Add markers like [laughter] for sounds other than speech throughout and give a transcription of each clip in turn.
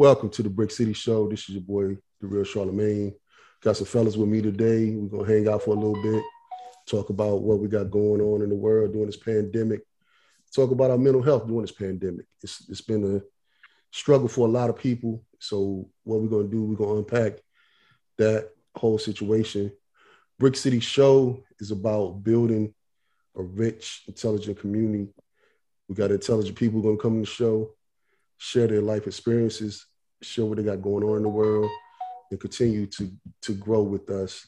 Welcome to the Brick City Show. This is your boy, the real Charlemagne. Got some fellas with me today. We're gonna hang out for a little bit, talk about what we got going on in the world during this pandemic, talk about our mental health during this pandemic. It's it's been a struggle for a lot of people. So what we're gonna do, we're gonna unpack that whole situation. Brick City Show is about building a rich, intelligent community. We got intelligent people gonna come in the show, share their life experiences, share what they got going on in the world, and continue to to grow with us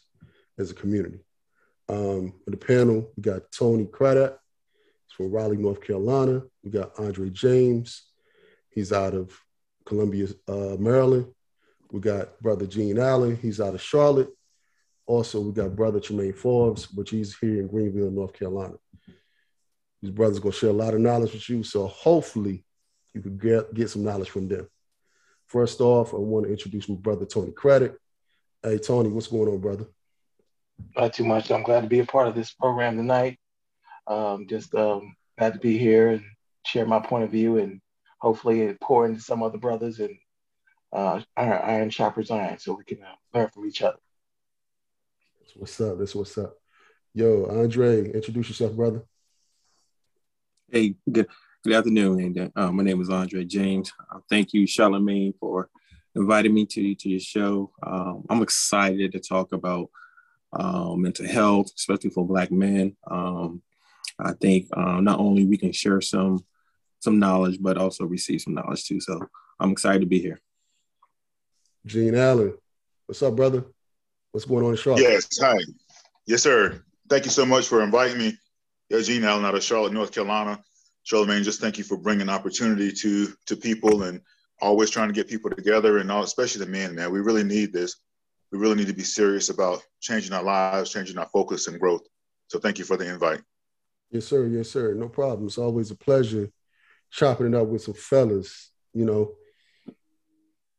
as a community. Um, on the panel, we got Tony Craddock He's from Raleigh, North Carolina. We got Ondray James. He's out of Columbia, uh, Maryland. We got brother Jean Allen. He's out of Charlotte. Also, we got brother Tremayne Forbes, which he's here in Greenville, North Carolina. These brothers gonna share a lot of knowledge with you. So hopefully you could get, get some knowledge from them. First off, I want to introduce my brother Tony Craddock. Hey Tony, what's going on, brother? Not too much. I'm glad to be a part of this program tonight. Um, just um, glad to be here and share my point of view and hopefully pour into some other brothers and uh, iron, iron sharpers iron so we can uh, learn from each other. That's what's up. That's what's up. Yo, Ondray, introduce yourself, brother. Hey, good good afternoon. And uh, my name is Ondray James. Uh, thank you, Charlemagne, for inviting me to to your show. Um, I'm excited to talk about uh, mental health, especially for Black men. Um, I think uh, not only we can share some some knowledge, but also receive some knowledge too. So I'm excited to be here. Jean Allen, what's up, brother? What's going on in Charlotte? Yes, hi. Yes, sir. Thank you so much for inviting me. Yeah, Jean Allen out of Charlotte, North Carolina. Charlemagne, just thank you for bringing opportunity to to people and always trying to get people together and all, especially the men, man. We really need this. We really need to be serious about changing our lives, changing our focus and growth. So thank you for the invite. Yes, sir. Yes, sir. No problem. It's always a pleasure chopping it up with some fellas. You know,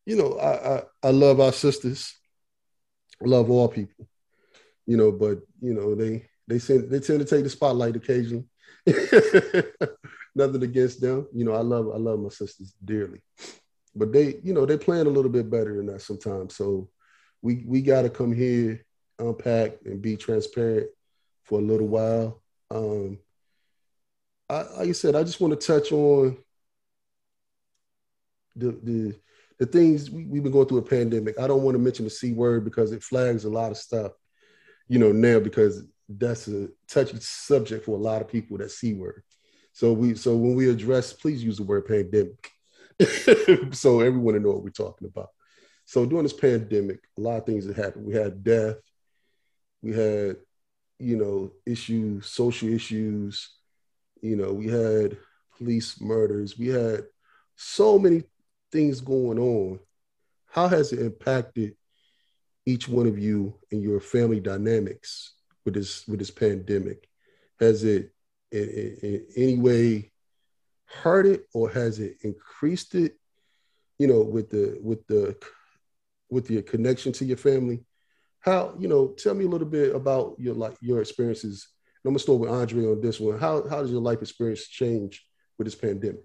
you know, I I, I love our sisters. I love all people. You know, but you know, they they send, they tend to take the spotlight occasionally. [laughs] Nothing against them. You know, I love I love my sisters dearly. But they, you know, they're playing a little bit better than that sometimes. So we we gotta come here, unpack and be transparent for a little while. Um I, like I said, I just want to touch on the the the things we, we've been going through a pandemic. I don't want to mention the C word because it flags a lot of stuff, you know, now because that's a touchy subject for a lot of people. That c word. So we so when we address, please use the word pandemic, [laughs] so everyone to know what we're talking about. So during this pandemic, a lot of things that happened. We had death, we had you know issues, social issues. You know, we had police murders. We had so many things going on. How has it impacted each one of you and your family dynamics? With this with this pandemic? Has it in, in, in any way hurt it or has it increased it? You know, with the with the with your connection to your family. How you know? Tell me a little bit about your like your experiences. I'm gonna start with Ondray on this one. How how does your life experience change with this pandemic?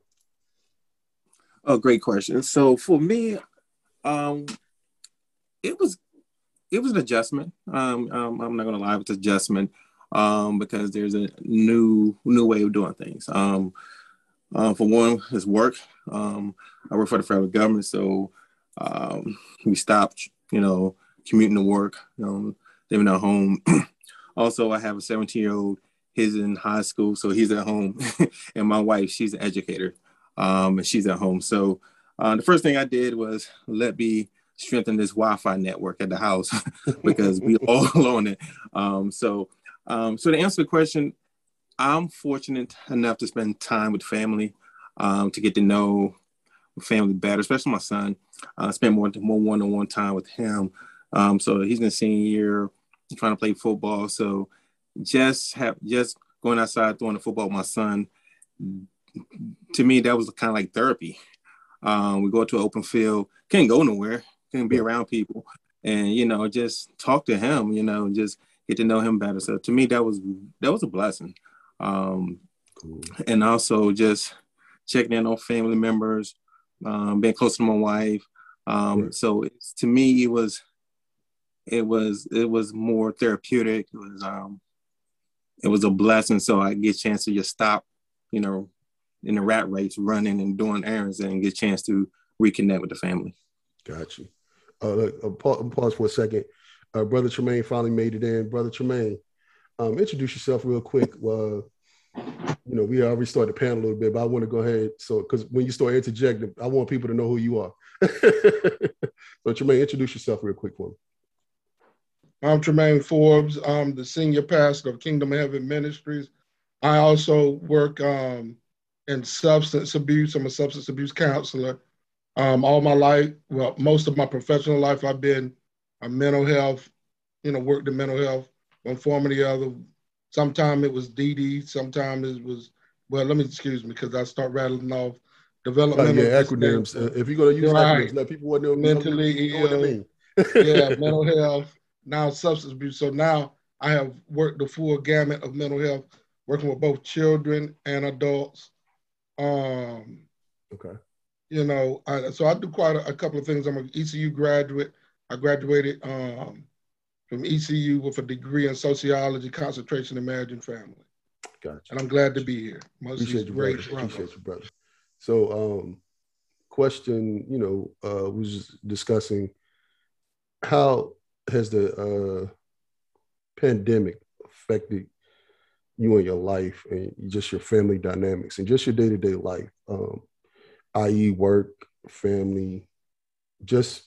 Oh, great question. So for me, um, it was it was an adjustment. Um, um, I'm not gonna lie, it's adjustment um, because there's a new new way of doing things. Um, uh, for one, it's work. Um, I work for the federal government, so um, we stopped, you know, commuting to work, you know, living at home. [clears throat] also, I have a 17 year old. He's in high school, so he's at home, [laughs] and my wife, she's an educator, um, and she's at home. So uh, the first thing I did was let me strengthen this Wi-Fi network at the house [laughs] [laughs] because we all [laughs] on it. Um, so, um, so to answer the question, I'm fortunate enough to spend time with family, um, to get to know family better, especially my son. I uh, spend more more one-on-one time with him. Um, so he's in the senior year, trying to play football. So just have just going outside throwing the football with my son. To me, that was kind of like therapy. Um, we go to an open field, can't go nowhere, can't be around people, and you know, just talk to him. You know, and just get to know him better. So to me, that was that was a blessing. Um, cool. And also just checking in on family members, um, being close to my wife. Um, right. So to me, it was it was it was more therapeutic. It was um, it was a blessing. So I get a chance to just stop, you know, in the rat race, running and doing errands, and get a chance to reconnect with the family. Got you. Uh, uh, pause for a second. Uh, Brother Tremayne finally made it in. Brother Tremayne, um, introduce yourself real quick. Uh, you know, we already started the panel a little bit, but I want to go ahead. So, because when you start interjecting, I want people to know who you are. [laughs] so, Tremayne, introduce yourself real quick for me. I'm Tremayne Forbes. I'm the senior pastor of Kingdom Heaven Ministries. I also work um, in substance abuse. I'm a substance abuse counselor. Um, all my life, well, most of my professional life, I've been a mental health, you know, worked in mental health one form or the other. Sometimes it was DD, sometimes it was, well, let me excuse me because I start rattling off developmental. Oh, yeah, acronyms. Uh, if you're going to use right. acronyms, let people know, mentally know what I mean. yeah, [laughs] mental health, now substance abuse. So now I have worked the full gamut of mental health, working with both children and adults. Um, okay. You know, I, so I do quite a, a, couple of things. I'm an ECU graduate. I graduated um, from ECU with a degree in sociology, concentration in marriage and family. Gotcha. And I'm glad to be here. Most Appreciate you, great brother. Appreciate you, brother. So, um, question, you know, uh, was discussing how has the uh, pandemic affected you and your life and just your family dynamics and just your day-to-day life, um, i.e., work, family, just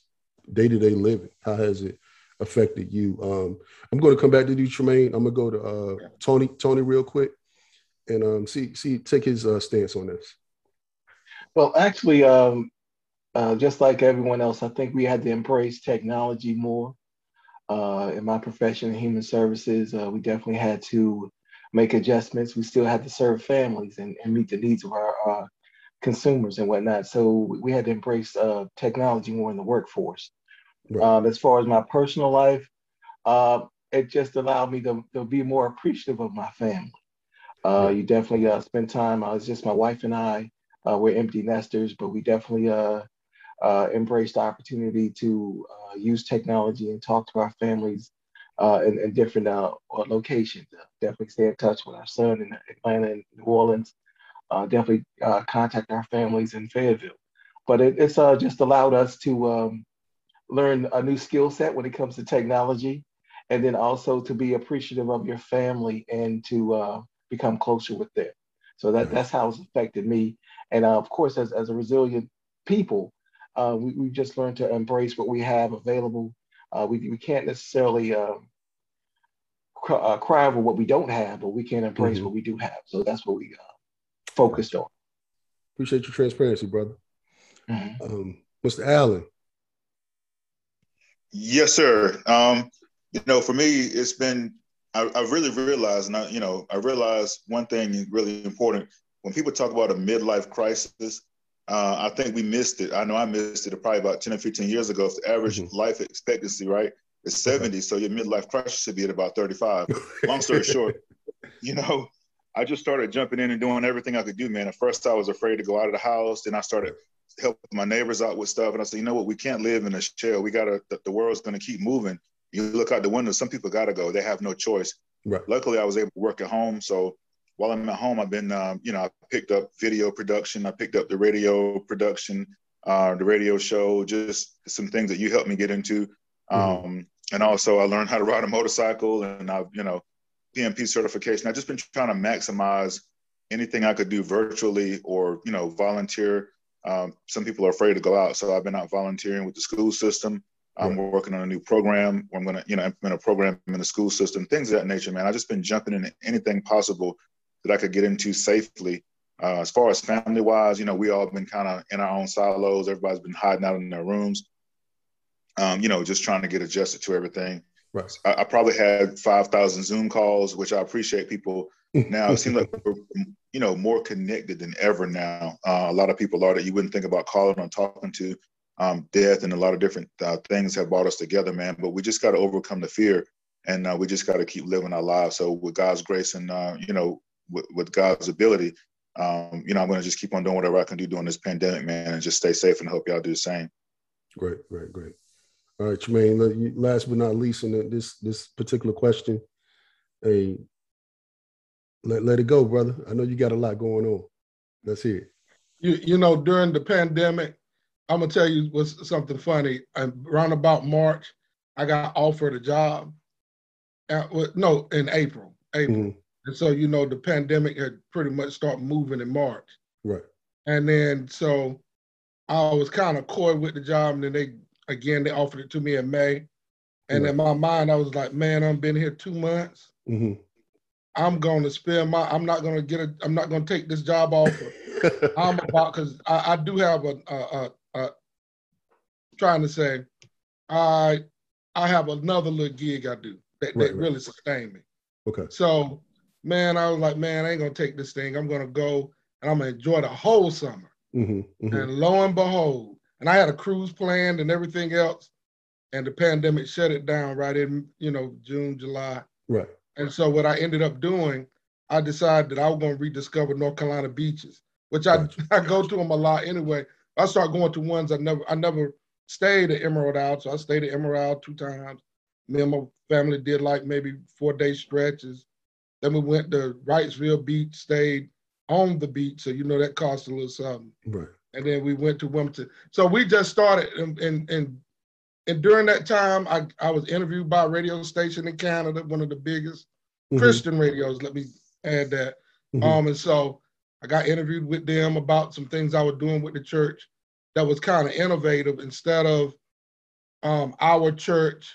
day-to-day living? How has it affected you. Um, I'm going to come back to you, Tremayne. I'm going to go to uh, Tony, Tony, real quick, and um, see see take his uh, stance on this. Well, actually, um, uh, just like everyone else, I think we had to embrace technology more. Uh, in my profession, in human services, uh, we definitely had to make adjustments. We still had to serve families and, and meet the needs of our uh, consumers and whatnot. So we had to embrace uh, technology more in the workforce. Right. Um, as far as my personal life, uh, it just allowed me to, to be more appreciative of my family. Uh, You definitely uh, spend time. Uh, it's just my wife and I. Uh, we're empty nesters, but we definitely uh, uh, embraced the opportunity to uh, use technology and talk to our families uh, in, in different uh, locations. Uh, definitely stay in touch with our son in Atlanta and New Orleans. Uh, definitely uh, contact our families in Fayetteville. But it, it's uh, just allowed us to um, learn a new skill set when it comes to technology, and then also to be appreciative of your family and to uh, become closer with them. So that, that's how it's affected me. And uh, of course, as, as a resilient people, uh, we, we just learned to embrace what we have available. Uh, we, we can't necessarily um, cry, uh, cry over what we don't have, but we can embrace mm-hmm. what we do have. So that's what we uh, focused on. Appreciate your transparency, brother. Mm-hmm. Um, Mr. Allen, Yes, sir. Um, you know, for me, it's been I, I really realized, and I, you know, I realized one thing really important when people talk about a midlife crisis. Uh, I think we missed it. I know I missed it probably about 10 or 15 years ago. If the average mm-hmm. life expectancy, right, is 70, so your midlife crisis should be at about 35. [laughs] Long story short, you know, I just started jumping in and doing everything I could do, man. At first, I was afraid to go out of the house. Then I started helping my neighbors out with stuff. And I said, you know what, we can't live in a shell. We gotta the, the world's gonna keep moving. you look out the window, some people got to go. They have no choice. Right. Luckily, I was able to work at home. So while I'm at home, I've been, um, you know, I picked up video production. I picked up the radio production, uh, the radio show, just some things that you helped me get into. Mm-hmm. Um, and also, I learned how to ride a motorcycle, and I've, you know, PMP certification. I've just been trying to maximize anything I could do virtually or, you know, volunteer. Um, some people are afraid to go out, so I've been out volunteering with the school system. I'm right. working on a new program. where I'm going to, you know, implement a program in the school system, things of that nature, man. I've just been jumping into anything possible that I could get into safely. Uh, as far as family wise, you know, we all been kind of in our own silos. Everybody's been hiding out in their rooms. Um, you know, just trying to get adjusted to everything. Right. I, I probably had 5,000 Zoom calls, which I appreciate people [laughs] now. It seems like we're, you know, more connected than ever now. Uh, a lot of people are that you wouldn't think about calling or talking to um, death and a lot of different uh, things have brought us together, man. But we just got to overcome the fear, and uh, we just got to keep living our lives. So with God's grace and uh, you know, with, with God's ability, um, you know, I'm going to just keep on doing whatever I can do during this pandemic, man, and just stay safe and hope y'all do the same. Great, great, great. All right, Tremayne. Last but not least, in this this particular question, hey, let let it go, brother. I know you got a lot going on. Let's hear it. You you know, during the pandemic, I'm gonna tell you what's something funny. Around about March, I got offered a job. At, no, in April, April. Mm-hmm. And so you know the pandemic had pretty much started moving in March. Right. And then so I was kind of coy with the job, and then they again they offered it to me in May. And right. in my mind, I was like, man, I've been here two months. Mm-hmm. I'm going to spend my. I'm not going to get a. I'm not going to take this job offer. [laughs] I'm about because I, I, do have a, a, uh, trying to say, I I have another little gig I do that, right, that really sustain me. Okay. So, man, I was like, man, I ain't gonna take this thing. I'm gonna go and I'm gonna enjoy the whole summer. Mm-hmm, mm-hmm. And lo and behold, and I had a cruise planned and everything else, and the pandemic shut it down right in you know June, July. Right. And so what I ended up doing, I decided that I was gonna rediscover North Carolina beaches, which I [laughs] I go to them a lot anyway. I start going to ones I never I never stayed at Emerald Isle. So I stayed at Emerald Isle two times. Me and my family did like maybe four day stretches. Then we went to Wrightsville Beach, stayed on the beach. So you know that cost a little something. Right. And then we went to Wilmington. So we just started and and and, and during that time I, I was interviewed by a radio station in Canada, one of the biggest mm-hmm. Christian radios, let me add that. Mm-hmm. Um, and so I got interviewed with them about some things I was doing with the church that was kind of innovative instead of um, our church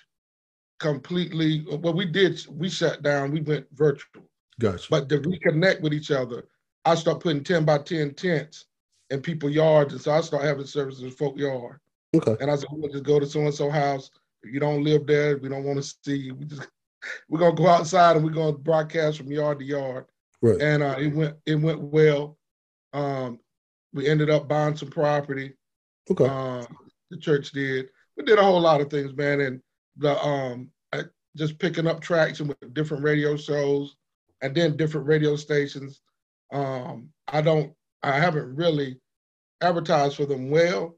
completely well we did we shut down we went virtual gotcha but to reconnect with each other i start putting 10 by 10 tents in people yards and so i start having services in folk yard. Okay. And i said we'll just go to so and so house. If you don't live there we don't want to see you. We just [laughs] we're gonna go outside and we're gonna broadcast from yard to yard. Right. And uh, it went it went well. Um, we ended up buying some property. Okay. Uh, the church did. We did a whole lot of things, man, and the um, I, just picking up traction with different radio shows and then different radio stations. Um, I don't, I haven't really advertised for them well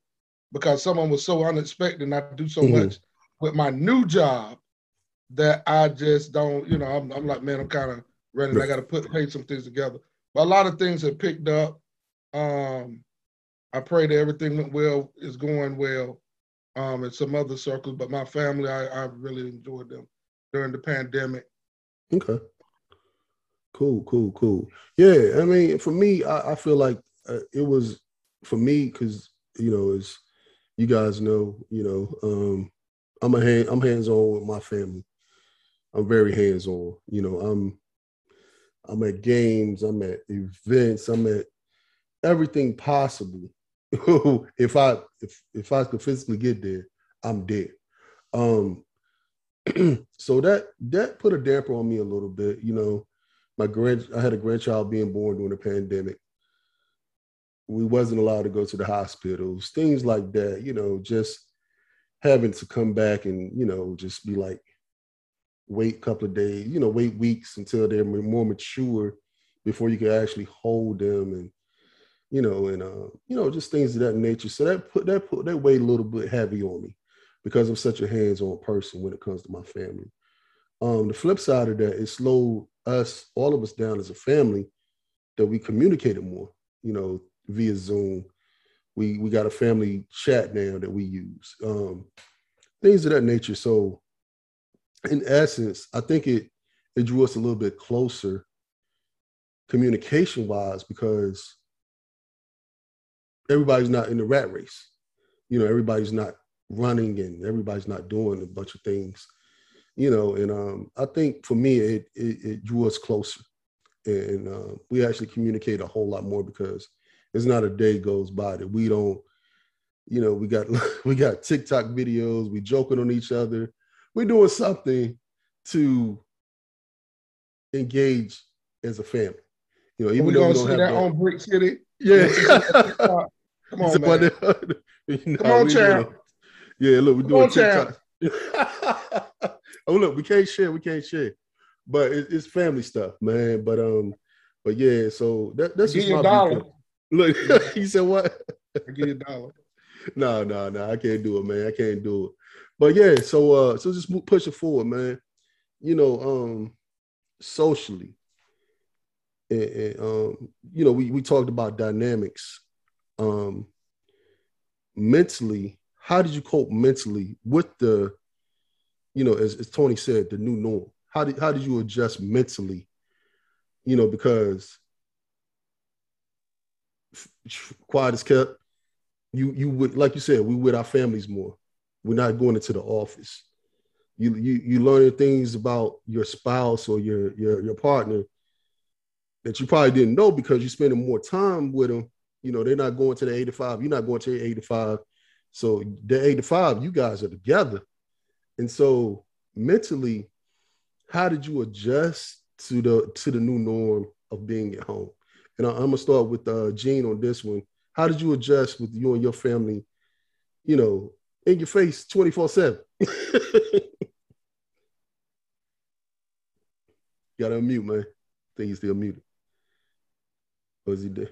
because someone was so unexpected and I do so mm-hmm. much with my new job that I just don't, you know, I'm, I'm like, man, I'm kind of running. Right. I got to put pay some things together. But a lot of things have picked up. Um, I pray that everything went well, is going well, um, in some other circles. But my family, I, I really enjoyed them during the pandemic. Okay. Cool, cool, cool. Yeah, I mean, for me, I, I feel like uh, it was for me because you know, as you guys know, you know, um, I'm a hand, I'm hands on with my family. I'm very hands on. You know, I'm I'm at games, I'm at events, I'm at everything possible [laughs] if I if if I could physically get there, I'm dead. Um, [clears throat] so that that put a damper on me a little bit. You know, my grand I had a grandchild being born during the pandemic. We wasn't allowed to go to the hospitals, things like that. You know, just having to come back and you know just be like wait a couple of days, you know, wait weeks until they're more mature before you can actually hold them and you know, and uh, you know, just things of that nature. So that put that put that weighed a little bit heavy on me because I'm such a hands-on person when it comes to my family. Um, the flip side of that, it slowed us, all of us down as a family, that we communicated more, you know, via Zoom. We we got a family chat now that we use. Um, things of that nature. So in essence, I think it it drew us a little bit closer communication wise because everybody's not in the rat race. You know, everybody's not running and everybody's not doing a bunch of things. You know, and um, I think for me, it, it, it drew us closer, and uh, we actually communicate a whole lot more because it's not a day goes by that we don't. You know, we got [laughs] we got TikTok videos, we joking on each other, we're doing something to engage as a family. You know, even though we don't have that, on Brick City. Yeah. [laughs] Come on, man. [laughs] you know, Come on, champ. Yeah, look, we're doing TikTok. Oh, look, we can't share, we can't share, but it, it's family stuff, man. But um, but yeah, so that, that's just my dollar. Look, you [laughs] said what? I give you a dollar. no, no, no, I can't do it, man. I can't do it. But yeah, so uh, so just push it forward, man. You know, um, socially, and, and um, you know, we we talked about dynamics. Um, mentally, how did you cope mentally with the, you know, as, as Tony said, the new norm? How did how did you adjust mentally? You know, because quiet is kept. You you would like you said, we with our families more. We're not going into the office. You you you learning things about your spouse or your your your partner that you probably didn't know because you're spending more time with them. You know, they're not going to the 85. You're not going to the 85. So the 85, you guys are together. And so mentally, how did you adjust to the to the new norm of being at home? And I, am gonna start with uh, Jean on this one. How did you adjust with you and your family? You know, in your face 24 7. [laughs] Gotta unmute, man. I think he's still muted. What is he do?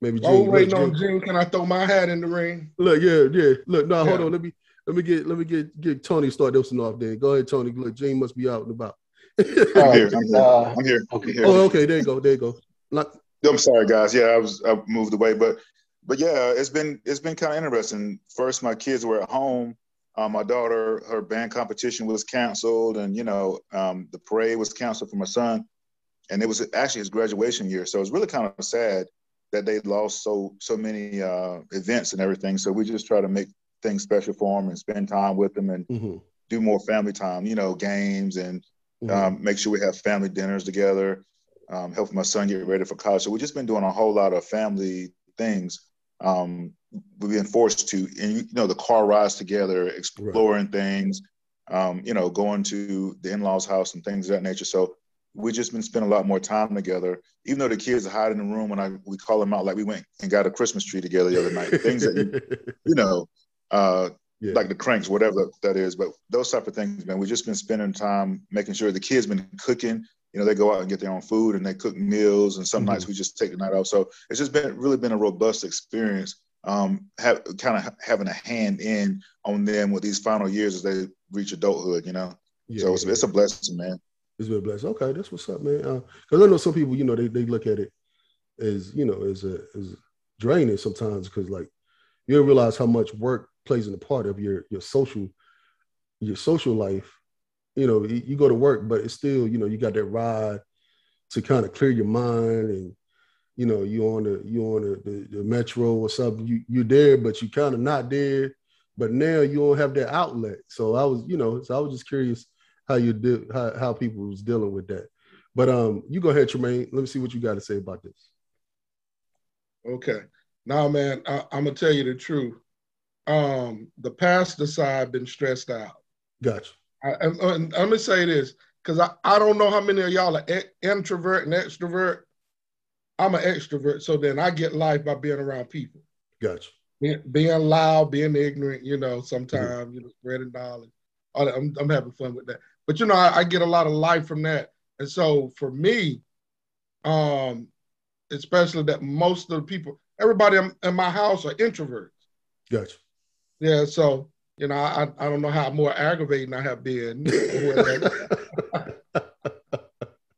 Maybe Jean. Oh, waiting on Jean. Can I throw my hat in the ring? Look, yeah, yeah. Look, no, yeah. hold on. Let me let me get let me get get Tony start this one off then. Go ahead, Tony. Look, Jean must be out and about. [laughs] I'm here. I'm here. Uh, I'm here. Okay. Oh, okay. There you go. There you go. Not- I'm sorry, guys. Yeah, I was I moved away, but but yeah, it's been it's been kind of interesting. First, my kids were at home. Um, my daughter, her band competition was canceled, and you know, um, the parade was canceled for my son, and it was actually his graduation year. So it was really kind of sad that they lost so so many uh, events and everything. So we just try to make things special for them and spend time with them and mm-hmm. do more family time. You know, games and mm-hmm. um, make sure we have family dinners together. Um, help my son get ready for college. So we've just been doing a whole lot of family things um, we've been forced to, and you know, the car rides together, exploring right. things, um, you know, going to the in-laws' house and things of that nature. So we've just been spending a lot more time together. Even though the kids are hiding in the room when I we call them out, like we went and got a Christmas tree together the other night. things that you, [laughs] you know, uh, yeah. like the cranks, whatever that is. But those type of things, man, we've just been spending time making sure the kids been cooking you know, they go out and get their own food and they cook meals. And some mm-hmm. nights we just take the night off. So it's just been really been a robust experience. Um, have kind of having a hand in on them with these final years as they reach adulthood. You know, yeah, so it's, yeah. it's, a blessing, man. It's been a blessing. Okay, that's what's up, man. Because uh, I know some people, you know, they, they look at it as you know as a as draining sometimes because like you don't realize how much work plays in the part of your your social your social life you know, you go to work, but it's still, you know, you got that ride to kind of clear your mind and you know, you on the you on the, the, the metro or something, you you're there, but you kind of not there. But now you don't have that outlet. So I was, you know, so I was just curious how you did how, how people was dealing with that. But um, you go ahead, Tremayne. Let me see what you got to say about this. Okay. Now, man, I, am gonna tell you the truth. Um, the pastor side been stressed out. Gotcha. I, am gonna say this because I, I don't know how many of y'all are e- introvert and extrovert. I'm an extrovert, so then I get life by being around people. Gotcha. Being, being loud, being ignorant, you know, sometimes, mm-hmm. you know, spreading knowledge. I'm, I'm having fun with that. But, you know, I, I, get a lot of life from that. And so for me, um, especially that most of the people, everybody in my house are introverts. Gotcha. Yeah. So you know, I, I don't know how more aggravating I have been. [laughs]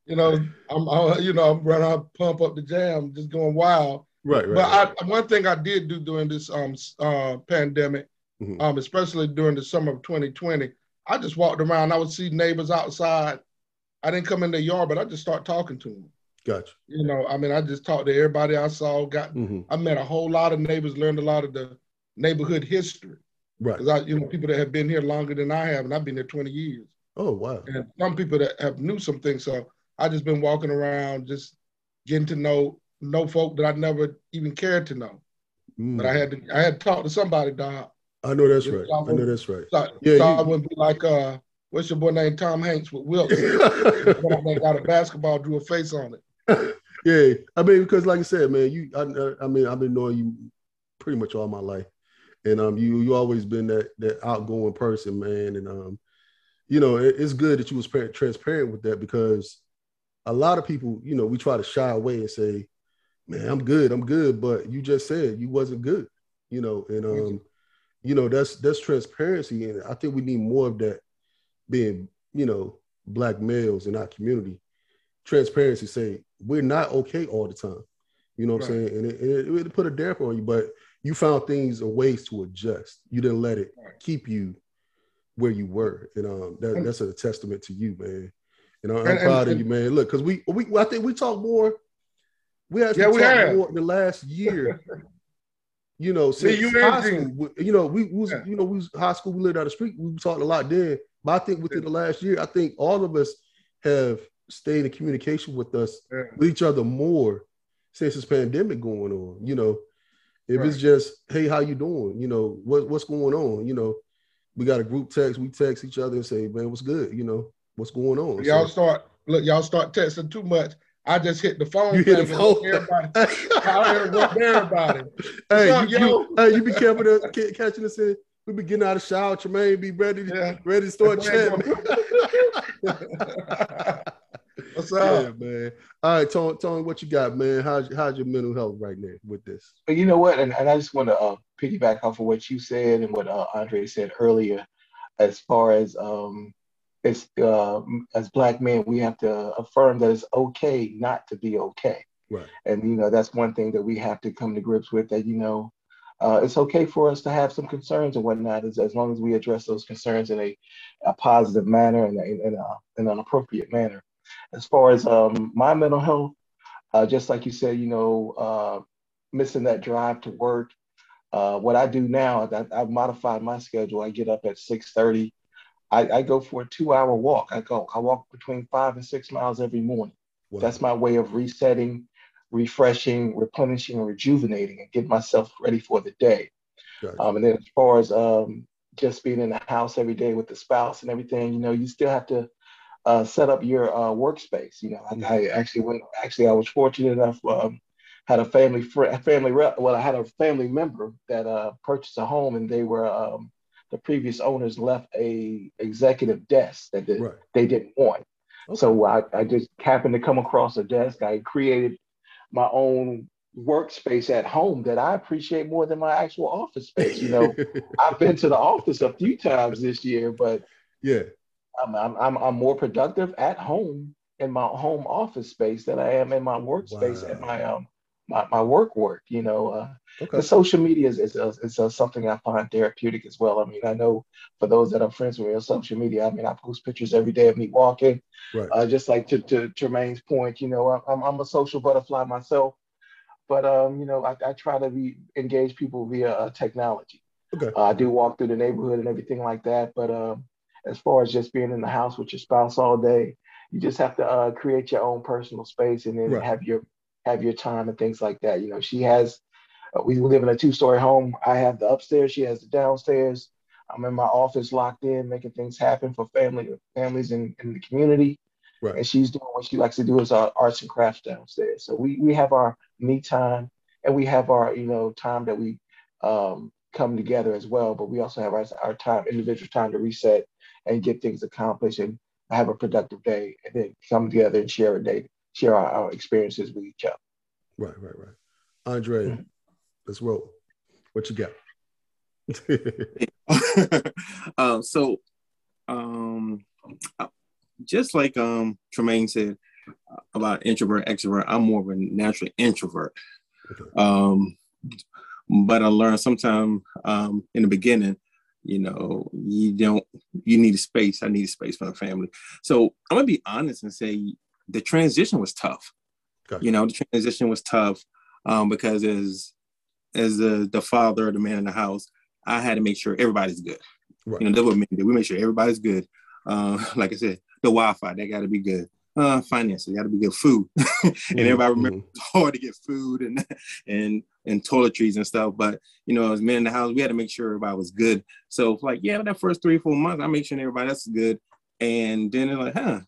you know, I'm, I, you know, I'm running out, pump up the jam, just going wild. Right, right. But right. I, one thing I did do during this um uh pandemic, mm-hmm. um especially during the summer of 2020, I just walked around. I would see neighbors outside. I didn't come in their yard, but I just start talking to them. Gotcha. You know, I mean, I just talked to everybody I saw. Got, mm-hmm. I met a whole lot of neighbors, learned a lot of the neighborhood history. Right. Because I, you know, people that have been here longer than I have, and I've been here 20 years. Oh wow. And some people that have knew some things. So I just been walking around, just getting to know know folk that I never even cared to know. Mm. But I had to I had to talk to somebody, Doc. I know that's right. I know that's right. So, yeah, so you, I wouldn't be like uh what's your boy named Tom Hanks with Wilson? [laughs] got a basketball, drew a face on it. [laughs] yeah, I mean, because like I said, man, you, I, I mean, I've been knowing you pretty much all my life, and um, you, you always been that that outgoing person, man, and um, you know, it, it's good that you was transparent with that because a lot of people, you know, we try to shy away and say, man, I'm good, I'm good, but you just said you wasn't good, you know, and um, you know, that's that's transparency, and I think we need more of that, being, you know, black males in our community, transparency, say we're not okay all the time, you know what right. I'm saying, and it, it, it put a damper on you, but you found things and ways to adjust. You didn't let it keep you where you were, and um, that, that's a testament to you, man. And I'm, I'm proud and, of you, man. Look, because we we I think we talked more we have yeah, we have. more the last year. [laughs] you know, since you high school, you know, we, we was, yeah. you know, we was high school, we lived out the street, we talked a lot then. But I think within the last year, I think all of us have stayed in communication with us, yeah. with each other more since this pandemic going on. You know, if right. it's just, hey, how you doing? You know, what, what's going on? You know, we got a group text, we text each other and say, man, what's good? You know, what's going on? Y'all so, start look, y'all start texting too much. I just hit the phone. You hit the phone. Everybody, [laughs] I everybody. Hey, up, you, you, hey, you be careful to catching us in. We be getting out of shower. Tremayne be ready, yeah. ready to start chatting. [laughs] [laughs] What's up, yeah, man? All right, Tony, Tony, what you got, man? How's how's your mental health right now with this? But You know what, and, and I just want to uh, piggyback off of what you said and what uh, Ondray said earlier, as far as um, it's uh, as black men we have to affirm that it's okay not to be okay right and you know that's one thing that we have to come to grips with that you know uh, it's okay for us to have some concerns and whatnot as, as long as we address those concerns in a, a positive manner and in, in, in, an appropriate manner as far as um, my mental health uh, just like you said you know uh, missing that drive to work uh, what i do now I, i've modified my schedule i get up at 6.30 I, I go for a two hour walk. I go, I walk between five and six miles every morning. Wow. That's my way of resetting, refreshing, replenishing, and rejuvenating and get myself ready for the day. Gotcha. Um, and then as far as um, just being in the house every day with the spouse and everything, you know, you still have to uh, set up your uh, workspace. You know. I, I, actually went. Actually, I was fortunate enough. Um, had a family friend, family rep. Well, I had a family member that uh, purchased a home, and they were um, the previous owners left a executive desk that they, right. they didn't want. Okay. So I, I just happened to come across a desk. I created my own workspace at home that I appreciate more than my actual office space. You know, [laughs] I've been to the office a few times this year, but yeah, I'm, I'm, I'm more productive at home in my home office space than I am in my workspace wow. at my um my, my work work. You know, uh, okay. the social media is, is, is, is, something I find therapeutic as well. I mean, I know for those that I'm friends with on social media, I mean, I post pictures every day of me walking. Right. Uh, just like to, to Tremayne's point, you know, I'm, I'm a social butterfly myself, but um, you know, I, I try to be, engage people via uh, technology. Okay. Uh, I do walk through the neighborhood and everything like that, but um, as far as just being in the house with your spouse all day, you just have to uh, create your own personal space and then right. have your have your time and things like that. You know, she has, uh, we live in a two story home. I have the upstairs, she has the downstairs. I'm in my office locked in, making things happen for family families in, in the community. Right. And she's doing what she likes to do is our arts and crafts downstairs. So we, we have our me time and we have our, you know, time that we um, come together as well. But we also have our, our time, individual time to reset and get things accomplished and have a productive day and then come together and share a day share our, our experiences with each other. Right, right, right. Ondray, mm-hmm. let's roll. What you got? [laughs] um, so, um, just like um Tremayne said about introvert extrovert, I'm more of a natural introvert. Okay. Um, but I learned sometime um, in the beginning, you know, you don't you need a space. I need a space for the family. So I'm gonna be honest and say the transition was tough. Gotcha. You know, the transition was tough um, because as as the the father, the man in the house, I had to make sure everybody's good. Right. You know, that's what we did. We make sure everybody's good. Uh, [laughs] like I said, the Wi-Fi that got to be good. Uh, finances You got to be good. Food, [laughs] and mm-hmm. everybody remember it's hard to get food and [laughs] and and toiletries and stuff. But you know, as men in the house, we had to make sure everybody was good. So like, yeah, that first three four months, I make sure everybody else is good. And then they're like, huh,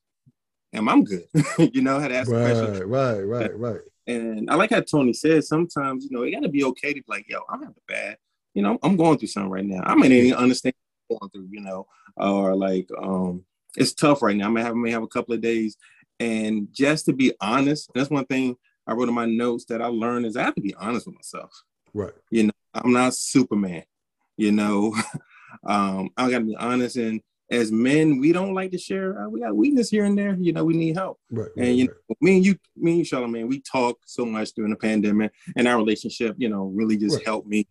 am I'm good? [laughs] you know, I had to ask right, the question. Right, right, right. And I like how Tony said, sometimes, you know, it gotta be okay to be like, yo, I'm having bad, you know, I'm going through something right now. I may not even understand going through, you know, or like um it's tough right now. I may have may have a couple of days. And just to be honest, that's one thing I wrote in my notes that I learned is I have to be honest with myself. Right. You know, I'm not Superman. You know, [laughs] um, I got to be honest. And as men, we don't like to share. Uh, we got weakness here and there. You know, we need help. Right. And right, you know, me and you, me and you, Charlemagne, we talk so much during the pandemic, and our relationship, you know, really just right. helped me.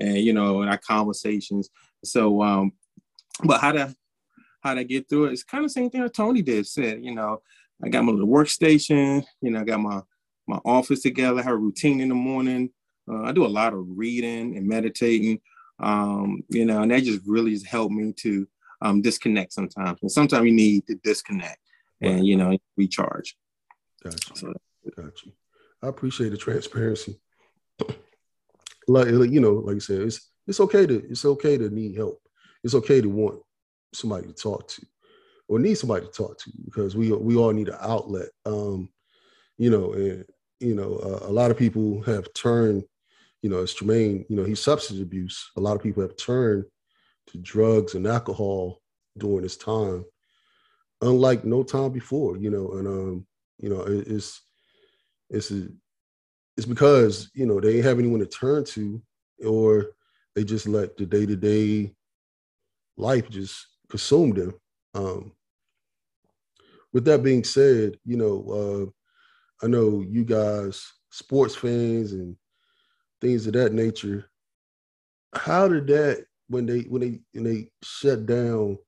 And you know, in our conversations. So, um, but how to how to get through it? It's kind of the same thing that Tony did. Said, you know, I got my little workstation. You know, I got my my office together. I have a routine in the morning. Uh, I do a lot of reading and meditating. Um, you know, and that just really has helped me to um, disconnect sometimes. And sometimes you need to disconnect and, you know, recharge. Gotcha. So, gotcha. I appreciate the transparency. [clears throat] like, you know, like you said, it's, it's okay to, it's okay to need help. It's okay to want somebody to talk to or need somebody to talk to because we, we all need an outlet. Um, you know, and, you know, uh, a lot of people have turned, you know, as Tremayne, you know, he's substance abuse. A lot of people have turned to drugs and alcohol during this time, unlike no time before, you know, and um, you know, it, it's it's a, it's because, you know, they have anyone to turn to or they just let the day-to-day life just consume them. Um, with that being said, you know, uh, I know you guys, sports fans and things of that nature. How did that when they when they when they shut down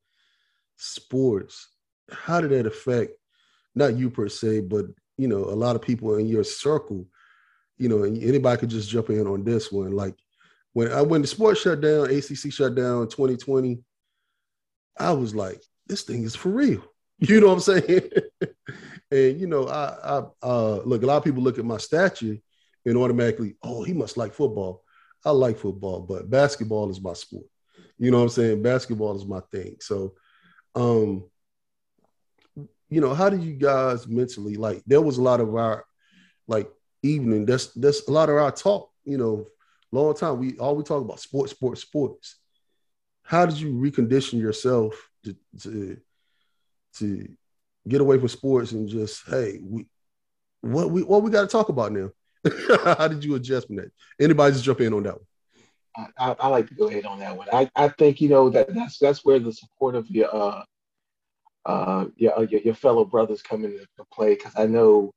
sports, how did that affect not you per se, but you know, a lot of people in your circle, you know, and anybody could just jump in on this one. Like when I when the sports shut down, ACC shut down in 2020, I was like, this thing is for real. [laughs] You know what I'm saying? [laughs] and you know, I, I uh, look. A lot of people look at my stature and automatically, oh, he must like football. I like football, but basketball is my sport. You know what I'm saying? Basketball is my thing. So, um, you know, how do you guys mentally like? There was a lot of our like evening. That's that's a lot of our talk. You know, long time we all we talk about sports, sports, sports. How did you recondition yourself to to to get away from sports and just hey, we what we what we got to talk about now? [laughs] How did you adjust from that? Anybody just jump in on that one? I, I, like to go ahead on that one. I, I think you know that that's that's where the support of your uh, uh, your, uh, your, your fellow brothers come into play because I know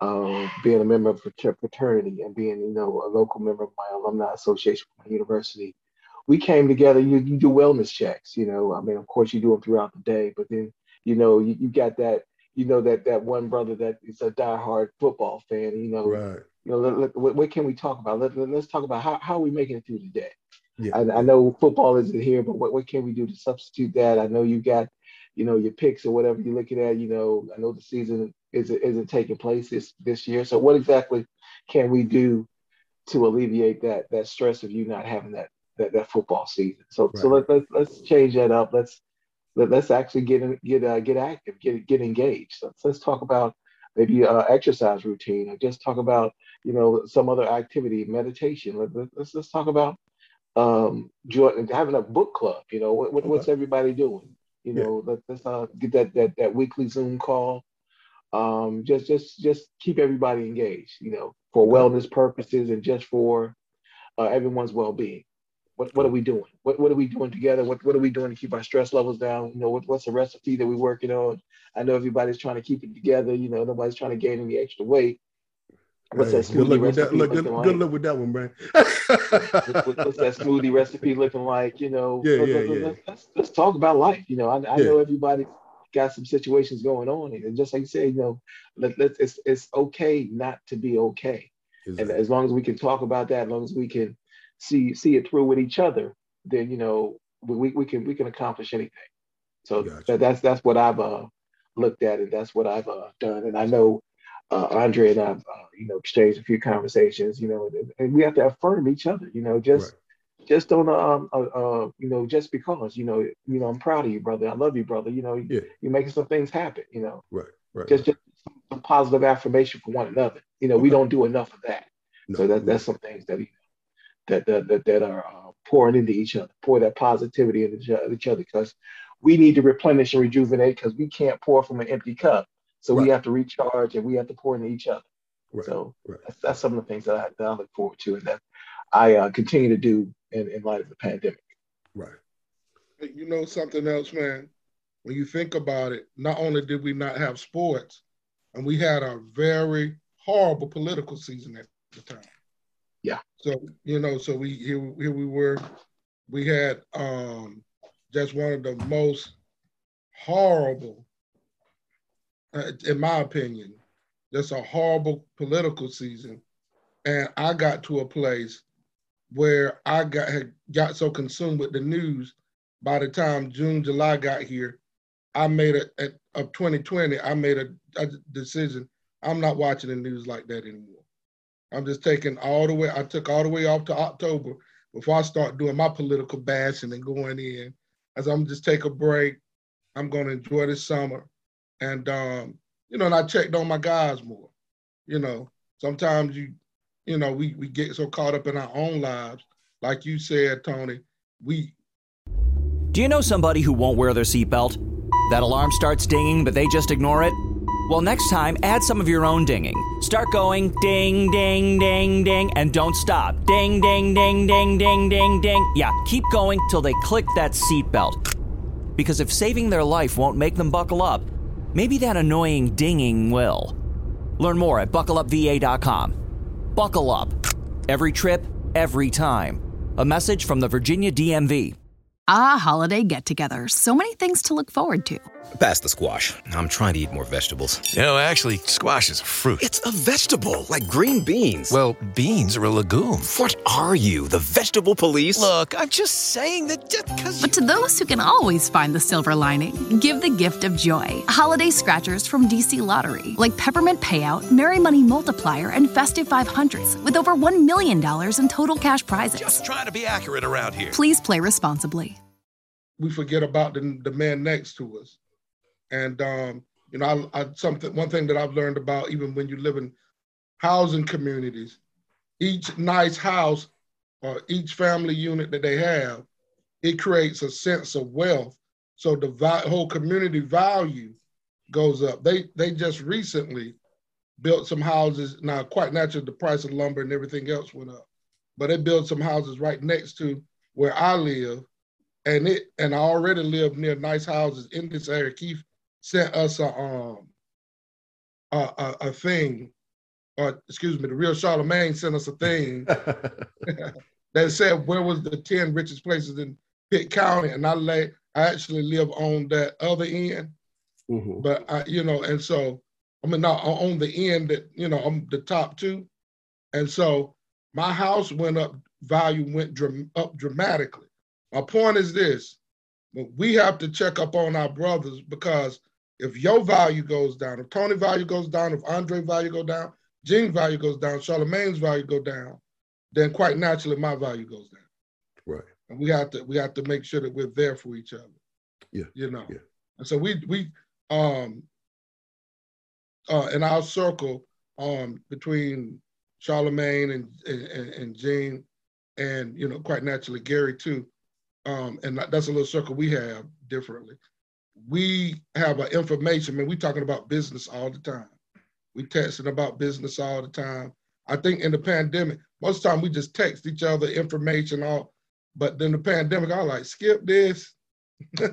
uh, being a member of a fraternity and being you know a local member of my alumni association from my university, we came together. You you do wellness checks. You know, I mean, of course you do them throughout the day, but then you know you, you got that you know that that one brother that is a diehard football fan. You know, right you know, let, let, what, what, can we talk about? Let, let, us talk about how, how are we making it through the day? Yeah. I, I, know football isn't here, but what, what can we do to substitute that? I know you got, you know, your picks or whatever you're looking at. You know, I know the season isn't, isn't taking place this, this year. So what exactly can we do to alleviate that that stress of you not having that that, that football season? So right. so let, let, let's change that up. Let's let, us actually get in, get uh, get active, get get engaged. So let's talk about maybe uh, exercise routine, or just talk about you know some other activity, meditation. Let, us let's talk about um, join, having a book club. You know, what, what's everybody doing? You know, yeah. let, us uh, get that that that weekly Zoom call. Um, just just just keep everybody engaged. You know, for wellness purposes and just for uh, everyone's well being. What what are we doing? What what are we doing together? What what are we doing to keep our stress levels down? You know, what, what's the recipe that we're working on? I know everybody's trying to keep it together. You know, nobody's trying to gain any extra weight. What's that smoothie good recipe that, good, like? Good luck with that one, man. what's that smoothie recipe looking like? You know, yeah, yeah, let's, yeah. Let's, let's, talk about life. You know, I, I yeah. know everybody got some situations going on, and just like you said, you know, let, let it's it's okay not to be okay, exactly. and as long as we can talk about that, as long as we can see see it through with each other, then you know we, we can we can accomplish anything. So gotcha. that's that's what I've uh, looked at, and that's what I've uh, done. And I know uh, Ondray and I've uh, you know exchanged a few conversations, you know, and, and, we have to affirm each other, you know, just right. just don't um uh, uh, you know just because you know you know I'm proud of you, brother. I love you, brother. You know, yeah. you're making some things happen. You know, right, right. Just just some positive affirmation for one another. You know, okay. we don't do enough of that. No, so that, that's some things that that that that, that are uh, pouring into each other, pour that positivity into each other because we need to replenish and rejuvenate because we can't pour from an empty cup. So right. we have to recharge and we have to pour into each other. Right. So right. That's, that's, some of the things that I, that I, look forward to and that I uh, continue to do in, in light of the pandemic. Right. You know something else, man. When you think about it, not only did we not have sports, and we had a very horrible political season at the time. So you know, so we here, here we were, we had um, just one of the most horrible, uh, in my opinion, just a horrible political season, and I got to a place where I got had got so consumed with the news. By the time June, July got here, I made a, a of 2020. I made a, a decision. I'm not watching the news like that anymore. I'm just taking all the way. I took all the way off to October before I start doing my political bashing and going in. As I'm just take a break. I'm going to enjoy this summer, and um, you know, and I checked on my guys more. You know, sometimes you, you know, we we get so caught up in our own lives, like you said, Tony. We. Do you know somebody who won't wear their seatbelt? That alarm starts dinging, but they just ignore it. Well, next time, add some of your own dinging. Start going ding, ding, ding, ding, and don't stop. Ding, ding, ding, ding, ding, ding, ding. Yeah, keep going till they click that seatbelt. Because if saving their life won't make them buckle up, maybe that annoying dinging will. Learn more at buckleupva.com. Buckle up. Every trip, every time. A message from the Virginia DMV. Ah, holiday get together. So many things to look forward to. Pass the squash. I'm trying to eat more vegetables. You know, actually, squash is a fruit. It's a vegetable, like green beans. Well, beans are a legume. What are you, the vegetable police? Look, I'm just saying that just because. But to those who can always find the silver lining, give the gift of joy. Holiday scratchers from DC Lottery, like Peppermint Payout, Merry Money Multiplier, and Festive 500s, with over $1 million in total cash prizes. Just trying to be accurate around here. Please play responsibly. We forget about the, the man next to us and um, you know, I, I, something one thing that I've learned about even when you live in housing communities, each nice house or each family unit that they have, it creates a sense of wealth. So the vi- whole community value goes up. They they just recently built some houses. Now, quite naturally, the price of lumber and everything else went up, but they built some houses right next to where I live, and it and I already live near nice houses in this area. Keith sent us a um a, a, a thing, or excuse me, the real Charlemagne sent us a thing [laughs] [laughs] that said where was the 10 richest places in Pitt County. And I lay I actually live on that other end. Mm-hmm. But I, you know, and so I mean not on the end that, you know, I'm the top two. And so my house went up, value went dram- up dramatically. My point is this we have to check up on our brothers because if your value goes down, if Tony value goes down, if Ondray value go down, Jean value goes down, Charlemagne's value go down, then quite naturally my value goes down. Right. And we have to we have to make sure that we're there for each other. Yeah. You know. Yeah. And so we we um uh in our circle um between Charlemagne and and, and Jean and you know quite naturally Gary too. Um and that's a little circle we have differently we have an information, man, we talking about business all the time. We texting about business all the time. I think in the pandemic, most of the time we just text each other information all But then the pandemic, I like, skip this. [laughs] We're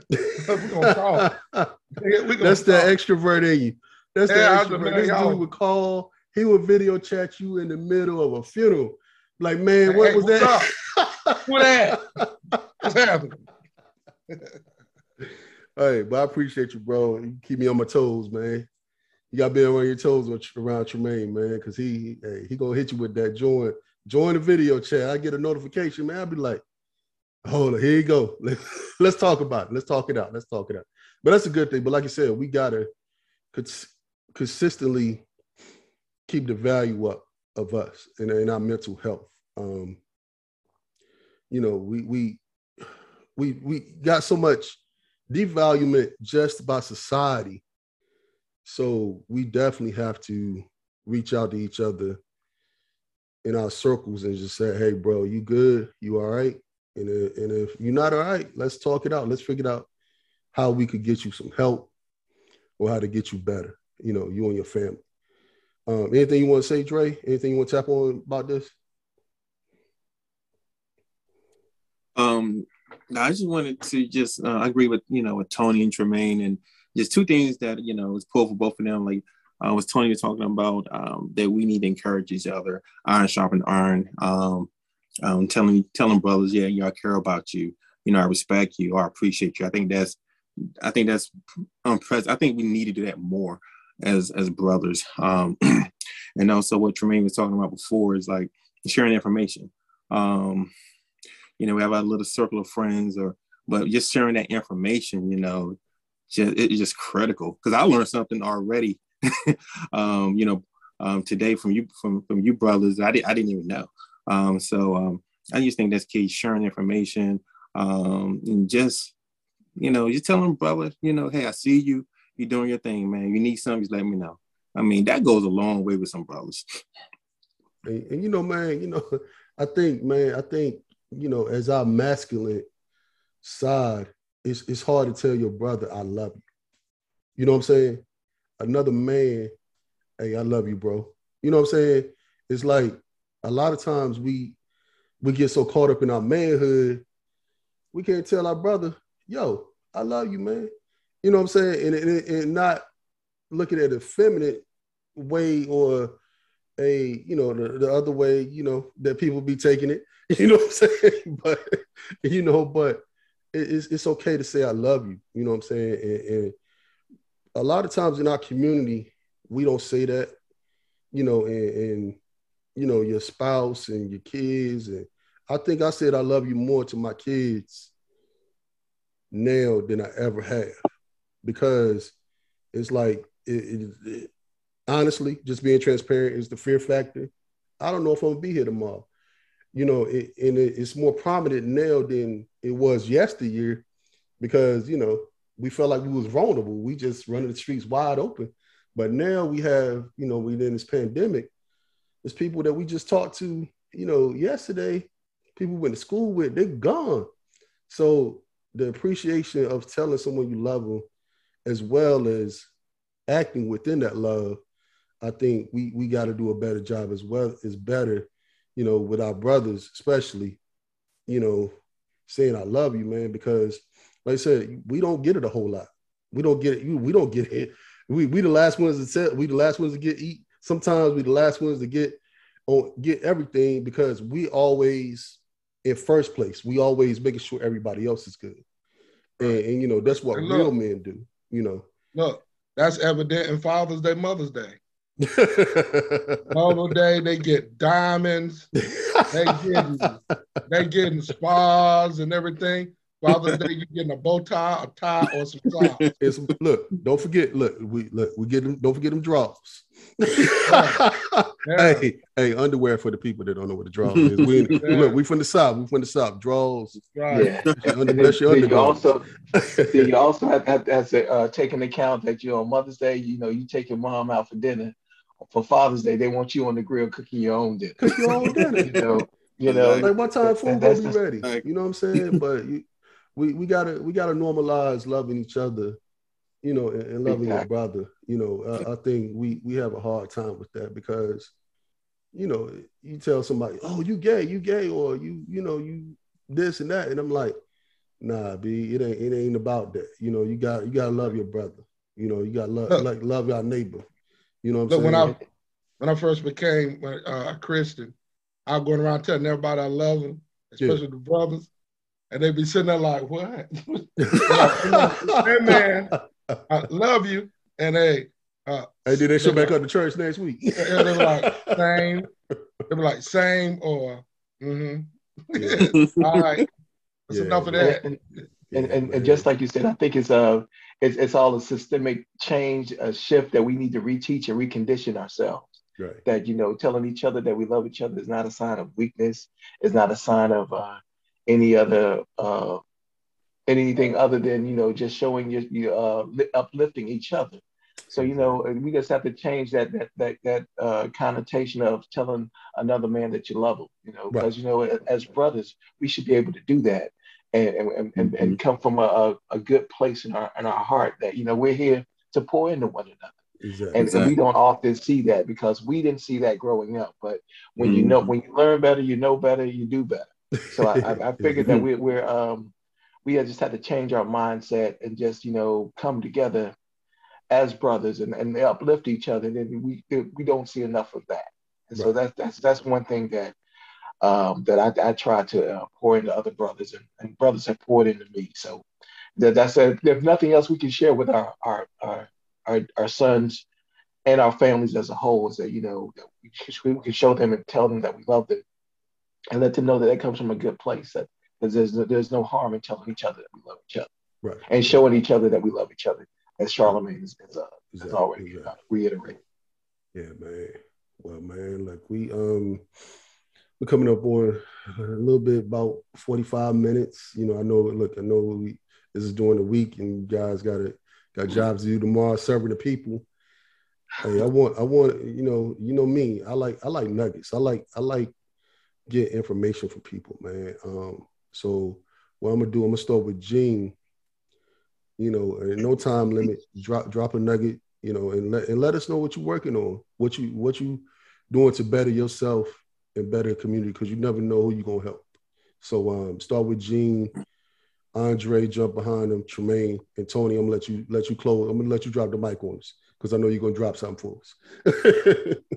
gonna [laughs] we gonna That's the extrovert in you. That's Yeah, the extrovert. This dude would call. He would video chat you in the middle of a funeral. Like, man, what Hey, was that? What that? [laughs] What's happening? Hey, but I appreciate you, bro. You keep me on my toes, man. You got to be on your toes with- around Tremayne, man, because he hey, he gonna hit you with that join join the video chat. I get a notification, man. I'll be like, hold on, here you go. [laughs] Let's talk about it. Let's talk it out. Let's talk it out. But that's a good thing. But like you said, we gotta cons- consistently keep the value up of us and, and our mental health. Um, you know, we we we we got so much devaluement just by society. So we definitely have to reach out to each other in our circles and just say, "Hey, bro, you good? You all right?" And if, and if you're not all right, let's talk it out. Let's figure out how we could get you some help or how to get you better. You know, you and your family. Um, anything you want to say, Dre? Anything you want to tap on about this? Um, no, I just wanted to just uh, agree with you know with Tony and Tremayne and just two things that you know was pulled for both of them. Like uh, was Tony was talking about um, that we need to encourage each other, iron sharpen iron. Um, um, telling telling brothers, yeah, I care about you. You know, I respect you I appreciate you. I think that's I think that's unprecedented. I think we need to do that more as as brothers. Um, [clears throat] and also what Tremayne was talking about before is like sharing information. Um, you know, we have our little circle of friends or but just sharing that information, you know, just it's just critical because I learned something already. [laughs] um, you know, um, today from you from from you brothers, I, di- I didn't even know. Um, so um, I just think that's key, sharing information um, and just you know, just telling brother, you know, hey, I see you, you're doing your thing, man. You need something, just let me know. I mean, that goes a long way with some brothers. And, and you know, man, you know, [laughs] I think, man, I think, you know, as our masculine side, it's it's hard to tell your brother, I love you. You know what I'm saying? Another man, hey, I love you, bro. You know what I'm saying? It's like a lot of times we we get so caught up in our manhood, we can't tell our brother, yo, I love you, man. You know what I'm saying? And, and, and not looking at a feminine way or a you know the, the other way you know that people be taking it [laughs] you know what i'm saying [laughs] but you know but it's, it's okay to say i love you you know what i'm saying and, and a lot of times in our community we don't say that you know and, and you know your spouse and your kids and i think i said i love you more to my kids now than i ever have because it's like it, it, it- honestly, just being transparent is the fear factor. I don't know if I'm gonna be here tomorrow. You know, it, and it, it's more prominent now than it was yesteryear because you know we felt like we was vulnerable. We just running the streets wide open. But now we have, you know, we in this pandemic. There's people that we just talked to, you know, yesterday. People we went to school with, they're gone. So the appreciation of telling someone you love them, as well as acting within that love, I think we we got to do a better job as well. Is better, you know, with our brothers, especially, you know, saying I love you, man, because like I said, we don't get it a whole lot. We don't get it. We don't get it. We we the last ones to say we the last ones to get eat. Sometimes we the last ones to get on get everything because we always in first place. We always making sure everybody else is good, and, and you know that's what look- real men do. You know. Look, that's evident in Father's Day, Mother's Day. [laughs] Mother's Day, they get diamonds, they getting they getting spas and everything. Father's Day, you getting a bow tie, a tie, or some [laughs] socks. it's look, don't forget, look, we look, we get them, don't forget them draws. Yeah. Hey, hey, underwear for the people that don't know what a draw is. We [laughs] Yeah. look, we from the south, we from the south. Draws, Right. Yeah. that's your, under, that's your you also you also have, have, have to uh, take into account that you know on Mother's Day, you know, you take your mom out for dinner. For Father's Day, they want you on the grill cooking your own dinner. Cook your own [laughs] dinner. You know, you know, like what time food gonna be ready? like- You know what I'm saying? but you, we we gotta we gotta normalize loving each other, you know, and, and loving your brother. You know, I, I think we we have a hard time with that because, you know, you tell somebody, oh, you gay, you gay, or you you know you this and that. And I'm like, nah, B, it ain't it ain't about that. You know, you got you gotta love your brother. You know, you gotta love [laughs] like love your neighbor. You know what I'm Look, saying? when I when I first became uh, a Christian, I was going around telling everybody I love them, especially the brothers, and they'd be sitting there like, "What?" [laughs] [laughs] like, hey man, I love you, and hey, uh, Hey, did they show they back up to church next week? and they were like same, [laughs] they were like same or mm-hmm. Yeah. All right, that's Yeah, enough of that. and, and, and, and just like you said, I think it's uh it's it's all a systemic change, a shift that we need to reteach and recondition ourselves. right. That you know, telling each other that we love each other is not a sign of weakness, is not a sign of uh, any other uh, anything other than you know just showing you, you uh, li- uplifting each other. So you know, we just have to change that that that that uh, connotation of telling another man that you love him. You know, Right. because you know, as brothers, we should be able to do that and and and, and, Mm-hmm. come from a, a, good place in our in our heart that you know we're here to pour into one another. Exactly. And, and we don't often see that because we didn't see that growing up. But when you Mm-hmm. know, when you learn better, you know better, you do better. So I, I, I [laughs] figured that we, we're um, we had just had to change our mindset and just you know come together as brothers and, and uplift each other. And then we we don't see enough of that. And so that's that's that's one thing that um, that I, I try to uh, pour into other brothers and, and brothers have poured into me. So that, that's a, there's nothing else we can share with our our, our our our sons and our families as a whole is that you know that we, we can show them and tell them that we love them and let them know that that comes from a good place that there's there's no harm in telling each other that we love each other Right. and showing each other that we love each other as Charlemagne is, has, uh, Exactly, already exactly. uh, reiterated. Yeah, man. Well, man, like we um we're coming up on a little bit about 45 minutes. You know, I know look, I know we this is during the week and you guys gotta got jobs to do tomorrow serving the people. Hey, I want I want you know, you know me, I like I like nuggets. I like I like get information from people, man. Um, so what I'm gonna do, I'm gonna start with Jean. You know, no time limit, drop drop a nugget, you know, and let and let us know what you're working on, what you what you doing to better yourself and better community, because you never know who you're gonna help. So um start with Jean, Ondray, jump behind him, Tremayne, and Tony. I'm gonna let you let you close. I'm gonna let you drop the mic on us because I know you're gonna drop something for us. [laughs]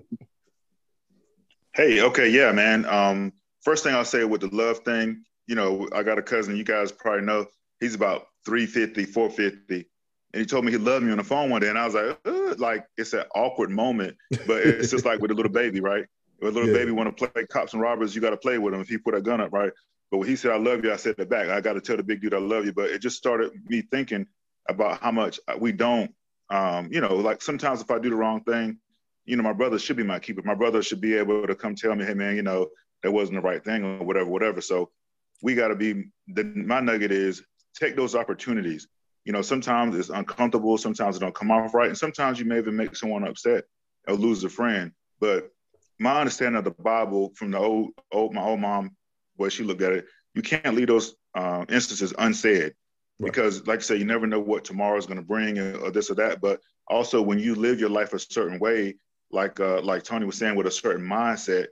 Hey, okay, yeah, man. Um, first thing I'll say with the love thing, you know, I got a cousin, you guys probably know, he's about 350, 450. And he told me he loved me on the phone one day. And I was like, like it's an awkward moment, but it's just like with a little baby, right? If a little Yeah. baby want to play cops and robbers, you got to play with him. If he put a gun up, right? But when he said, I love you, I said it back. I got to tell the big dude I love you. But it just started me thinking about how much we don't, um, you know, like sometimes if I do the wrong thing, you know, my brother should be my keeper. My brother should be able to come tell me, hey, man, you know, that wasn't the right thing or whatever, whatever. So we got to be, the, my nugget is take those opportunities. You know, sometimes it's uncomfortable. Sometimes it don't come off right. And sometimes you may even make someone upset or lose a friend. But my understanding of the Bible from the old, old my old mom, way she looked at it, you can't leave those uh, instances unsaid Right. because, like I say, you never know what tomorrow is going to bring or, or this or that. But also, when you live your life a certain way, like uh, like Tony was saying, with a certain mindset,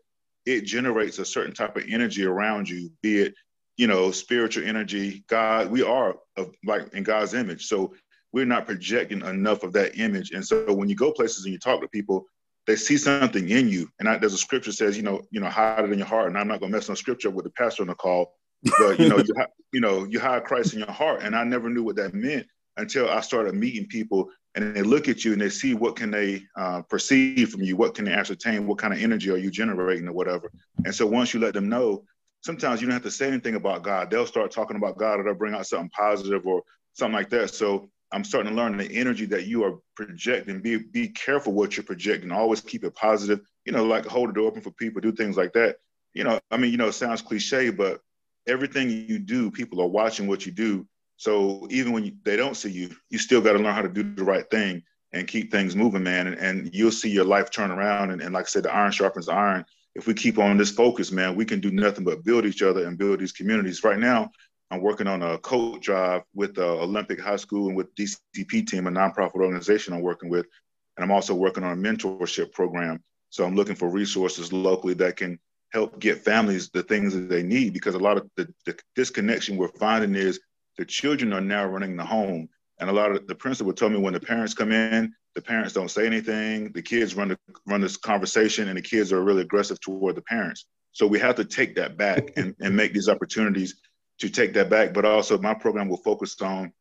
it generates a certain type of energy around you. Be it, you know, spiritual energy. God, we are of, like in God's image, so we're not projecting enough of that image. And so, when you go places and you talk to people, they see something in you. And I, there's a scripture says, you know, you know, hide it in your heart. And I'm not going to mess on scripture with the pastor on the call, but you know, you, [laughs] you know, you hide Christ in your heart. And I never knew what that meant until I started meeting people and they look at you and they see what can they uh, perceive from you, what can they ascertain, what kind of energy are you generating or whatever. And so once you let them know, sometimes you don't have to say anything about God. They'll start talking about God or they'll bring out something positive or something like that. So I'm starting to learn the energy that you are projecting. Be be careful what you're projecting. Always keep it positive. You know, like hold the door open for people, do things like that. You know, I mean, you know, it sounds cliche, but everything you do, people are watching what you do. So even when you, they don't see you, you still got to learn how to do the right thing and keep things moving, man. And, and you'll see your life turn around. And, and like I said, the iron sharpens iron. If we keep on this focus, man, we can do nothing but build each other and build these communities. Right now, I'm working on a coat drive with uh, Olympic High School and with DCP team, a nonprofit organization I'm working with. And I'm also working on a mentorship program. So I'm looking for resources locally that can help get families the things that they need because a lot of the, the disconnection we're finding is the children are now running the home and a lot of the principal told me when the parents come in the parents don't say anything the kids run the, run this conversation and the kids are really aggressive toward the parents so we have to take that back [laughs] and, and make these opportunities to take that back but also my program will focus on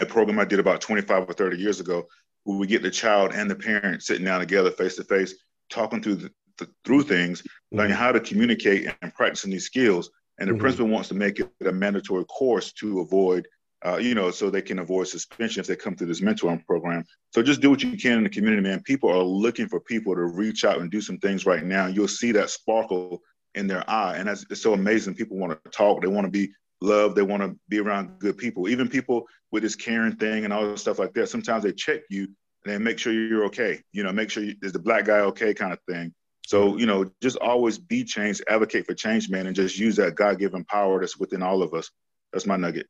a program i did about 25 or 30 years ago where we get the child and the parent sitting down together face to face talking through the, the, through things mm-hmm. learning how to communicate and practicing these skills and the mm-hmm. principal wants to make it a mandatory course to avoid uh, you know, so they can avoid suspension if they come through this mentoring program. So just do what you can in the community, man. People are looking for people to reach out and do some things right now. You'll see that sparkle in their eye, and that's it's so amazing. People want to talk. They want to be loved. They want to be around good people. Even people with this caring thing and all this stuff like that. Sometimes they check you and they make sure you're okay. You know, make sure you, is the black guy okay kind of thing. So you know, just always be change, advocate for change, man, and just use that God-given power that's within all of us. That's my nugget.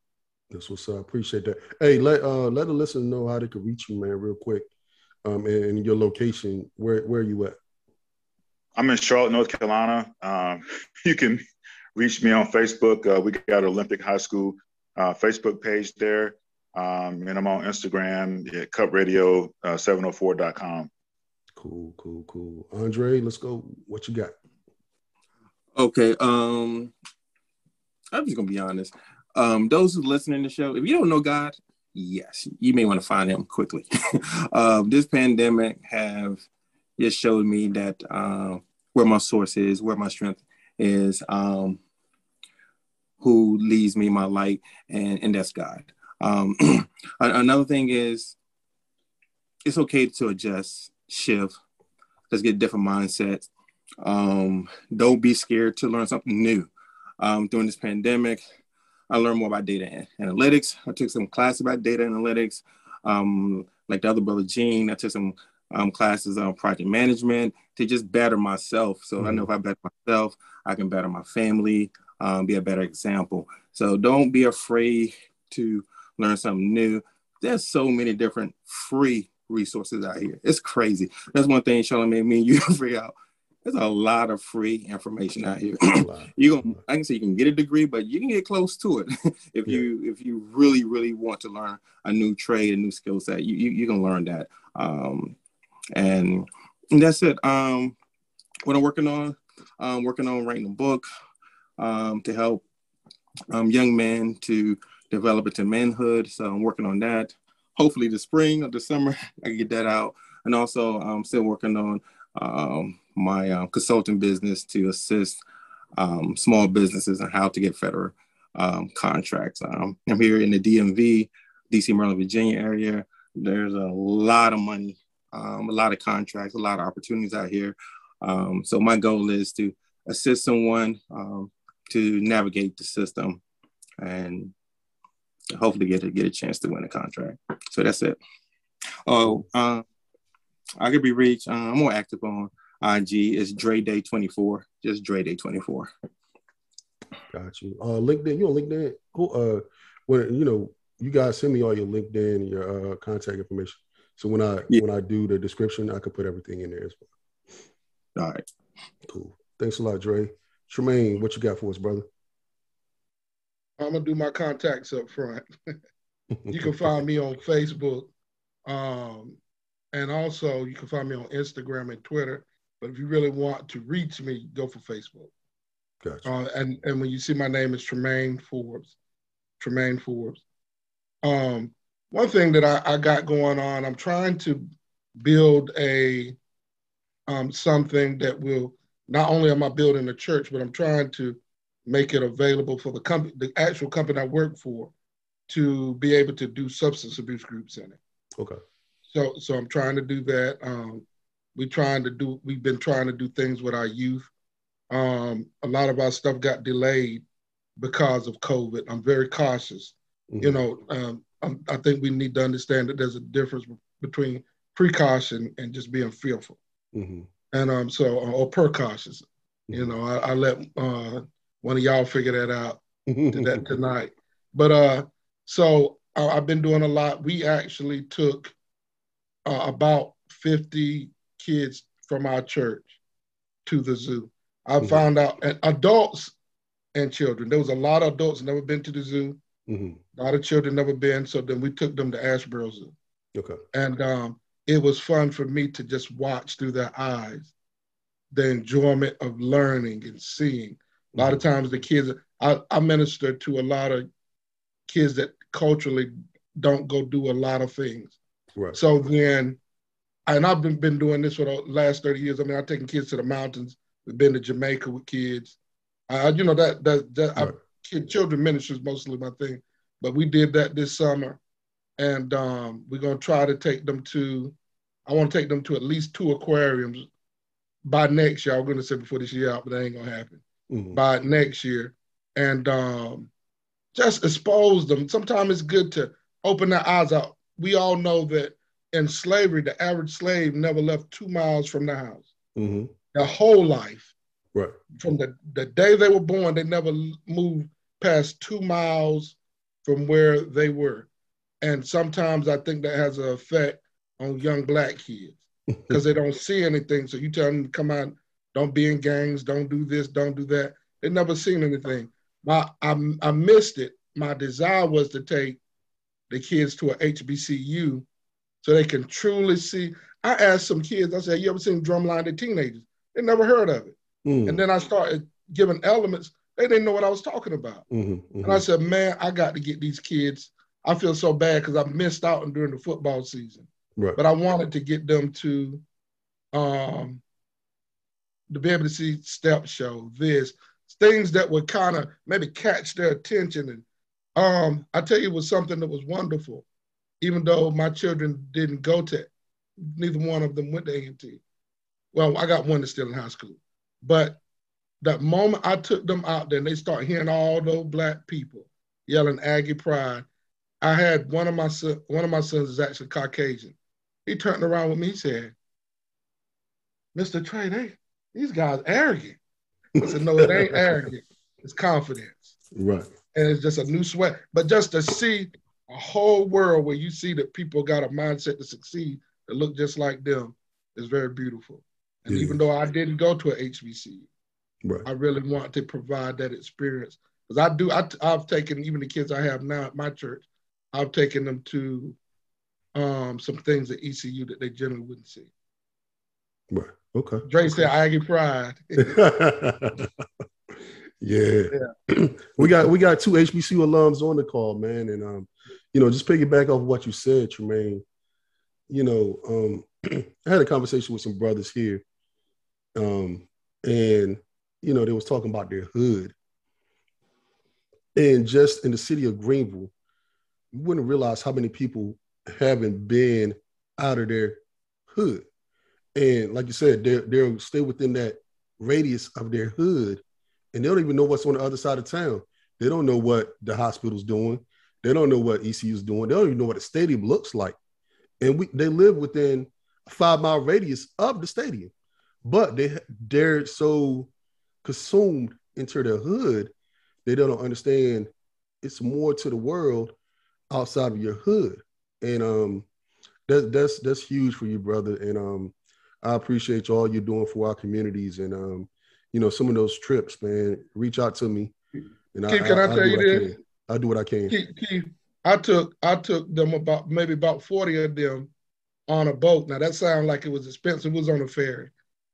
That's what's up. Appreciate that. Hey, let uh let the listener know how they can reach you, man, real quick. Um, and, and your location. Where where are you at? I'm in Charlotte, North Carolina. Um, [laughs] you can reach me on Facebook. Uh, we got Olympic High School uh, Facebook page there. Um, and I'm on Instagram at cupradio704.com. Uh, cool, cool, cool. Ondray, let's go. What you got? Okay. Um, I'm just gonna be honest. Um, those who listening to the show, if you don't know God, yes, you may want to find him quickly. [laughs] um, this pandemic have just showed me that uh, where my source is, where my strength is, um, who leads me my light, and, and that's God. Um, [clears throat] another thing is it's okay to adjust, shift. Let's get different mindsets. Um, don't be scared to learn something new. Um, during this pandemic, I learned more about data analytics. I took some classes about data analytics. Um, like the other brother Jean, I took some um, classes on project management to just better myself. So mm-hmm. I know if I better myself, I can better my family, um, be a better example. So don't be afraid to learn something new. There's so many different free resources out here. It's crazy. That's one thing Charlemagne me and you [laughs] figure out there's a lot of free information out here. [clears throat] you can I can say you can get a degree, but you can get close to it [laughs] if yeah. you if you really really want to learn a new trade, a new skill set. You, you you can learn that. Um, and, and that's it. Um, what I'm working on, I'm working on writing a book um, to help um, young men to develop into manhood. So I'm working on that. Hopefully, the spring or the summer, [laughs] I can get that out. And also, I'm still working on um, my uh, consulting business to assist um, small businesses and how to get federal um, contracts. Um, I'm here in the DMV, DC, Maryland, Virginia area. There's a lot of money, um, a lot of contracts, a lot of opportunities out here. Um, so my goal is to assist someone um, to navigate the system and hopefully get a, get a chance to win a contract. So that's it. Oh, uh, I could be reached. Uh, I'm more active on IG It's Dre Day 24. Just Dre Day 24. Got you. Uh LinkedIn, you on LinkedIn? Who uh when you know, you guys send me all your LinkedIn your uh contact information. So when I yeah. when I do the description, I could put everything in there as well. All right. Cool. Thanks a lot, Dre. Tremayne, what you got for us, brother? I'm gonna do my contacts up front. [laughs] you can find me on Facebook. Um, and also you can find me on Instagram and Twitter but if you really want to reach me, go for Facebook. Gotcha. Uh, and and when you see my name is Tremayne Forbes, Tremayne Forbes. Um, one thing that I, I got going on, I'm trying to build a um, something that will not only am I building a church, but I'm trying to make it available for the company, the actual company I work for, to be able to do substance abuse groups in it. Okay. So so I'm trying to do that. Um, we trying to do we've been trying to do things with our youth um, a lot of our stuff got delayed because of covid i'm very cautious mm-hmm. you know um, i think we need to understand that there's a difference between precaution and just being fearful mm-hmm. and um so uh, or precautious mm-hmm. you know I, I let uh, one of y'all figure that out [laughs] that tonight but uh so uh, i've been doing a lot we actually took uh, about 50 kids from our church to the zoo. I mm-hmm. found out and adults and children. There was a lot of adults never been to the zoo. Mm-hmm. A lot of children never been. So then we took them to Asheboro Zoo. Okay. And um, it was fun for me to just watch through their eyes the enjoyment of learning and seeing. A lot of mm-hmm. times the kids, I, I minister to a lot of kids that culturally don't go do a lot of things. Right. So then, and I've been, been doing this for the last 30 years. I mean, I've taken kids to the mountains. We've been to Jamaica with kids. Uh, you know, that, that, that right. Children ministry is mostly my thing. But we did that this summer. And um, we're going to try to take them to, I want to take them to at least two aquariums by next year. I was going to say before this year out, but that ain't going to happen. Mm-hmm. By next year. And um, just expose them. Sometimes it's good to open their eyes out. We all know that in slavery, the average slave never left two miles from the house. Mm-hmm. Their whole life. Right. From the, the day they were born, they never moved past two miles from where they were. And sometimes I think that has an effect on young black kids [laughs] because they don't see anything. So you tell them to come out, don't be in gangs, don't do this, don't do that. They never seen anything. My I, I missed it. My desire was to take the kids to a HBCU so they can truly see. I asked some kids, I said, You ever seen Drumline the Teenagers? They never heard of it. Mm. And then I started giving elements. They didn't know what I was talking about. Mm-hmm, mm-hmm. And I said, Man, I got to get these kids. I feel so bad because I missed out during the football season. Right. But I wanted to get them to um to be able to see step show, this, things that would kind of maybe catch their attention. And um, I tell you, it was something that was wonderful, even though my children didn't go to, neither one of them went to A&T. Well, I got one that's still in high school, but that moment I took them out there and they start hearing all those black people yelling Aggie Pride. I had one of my son, one of my sons is actually Caucasian. He turned around with me. He said, "Mr. Trey, they these guys arrogant." I said, no, it ain't [laughs] arrogant. It's confidence. Right. And it's just a new sweat. But just to see a whole world where you see that people got a mindset to succeed that look just like them is very beautiful. And yeah. even though I didn't go to a HBC, right. I really want to provide that experience. Because I do, I, I've taken even the kids I have now at my church, I've taken them to um, some things at ECU that they generally wouldn't see. Right. Okay. Dre said Aggie Pride. [laughs] yeah. yeah. [clears throat] we got we got two HBCU alums on the call, man. And um, you know, just piggyback off what you said, Tremayne. You know, um, [clears throat] I had a conversation with some brothers here. Um, and you know, they was talking about their hood. And just in the city of Greenville, you wouldn't realize how many people haven't been out of their hood. And like you said, they're they'll stay within that radius of their hood, and they don't even know what's on the other side of town. They don't know what the hospital's doing. They don't know what ECU's doing. They don't even know what the stadium looks like. And we they live within a five mile radius of the stadium, but they they're so consumed into their hood, they don't understand it's more to the world outside of your hood. And um that, that's that's huge for you, brother. And um I appreciate all you're doing for our communities and um, you know, some of those trips, man. Reach out to me. And Keith, I, can I, I tell you this? I'll do what I can. Keith, Keith, I took I took them about maybe about 40 of them on a boat. Now that sounds like it was expensive. It was on a ferry.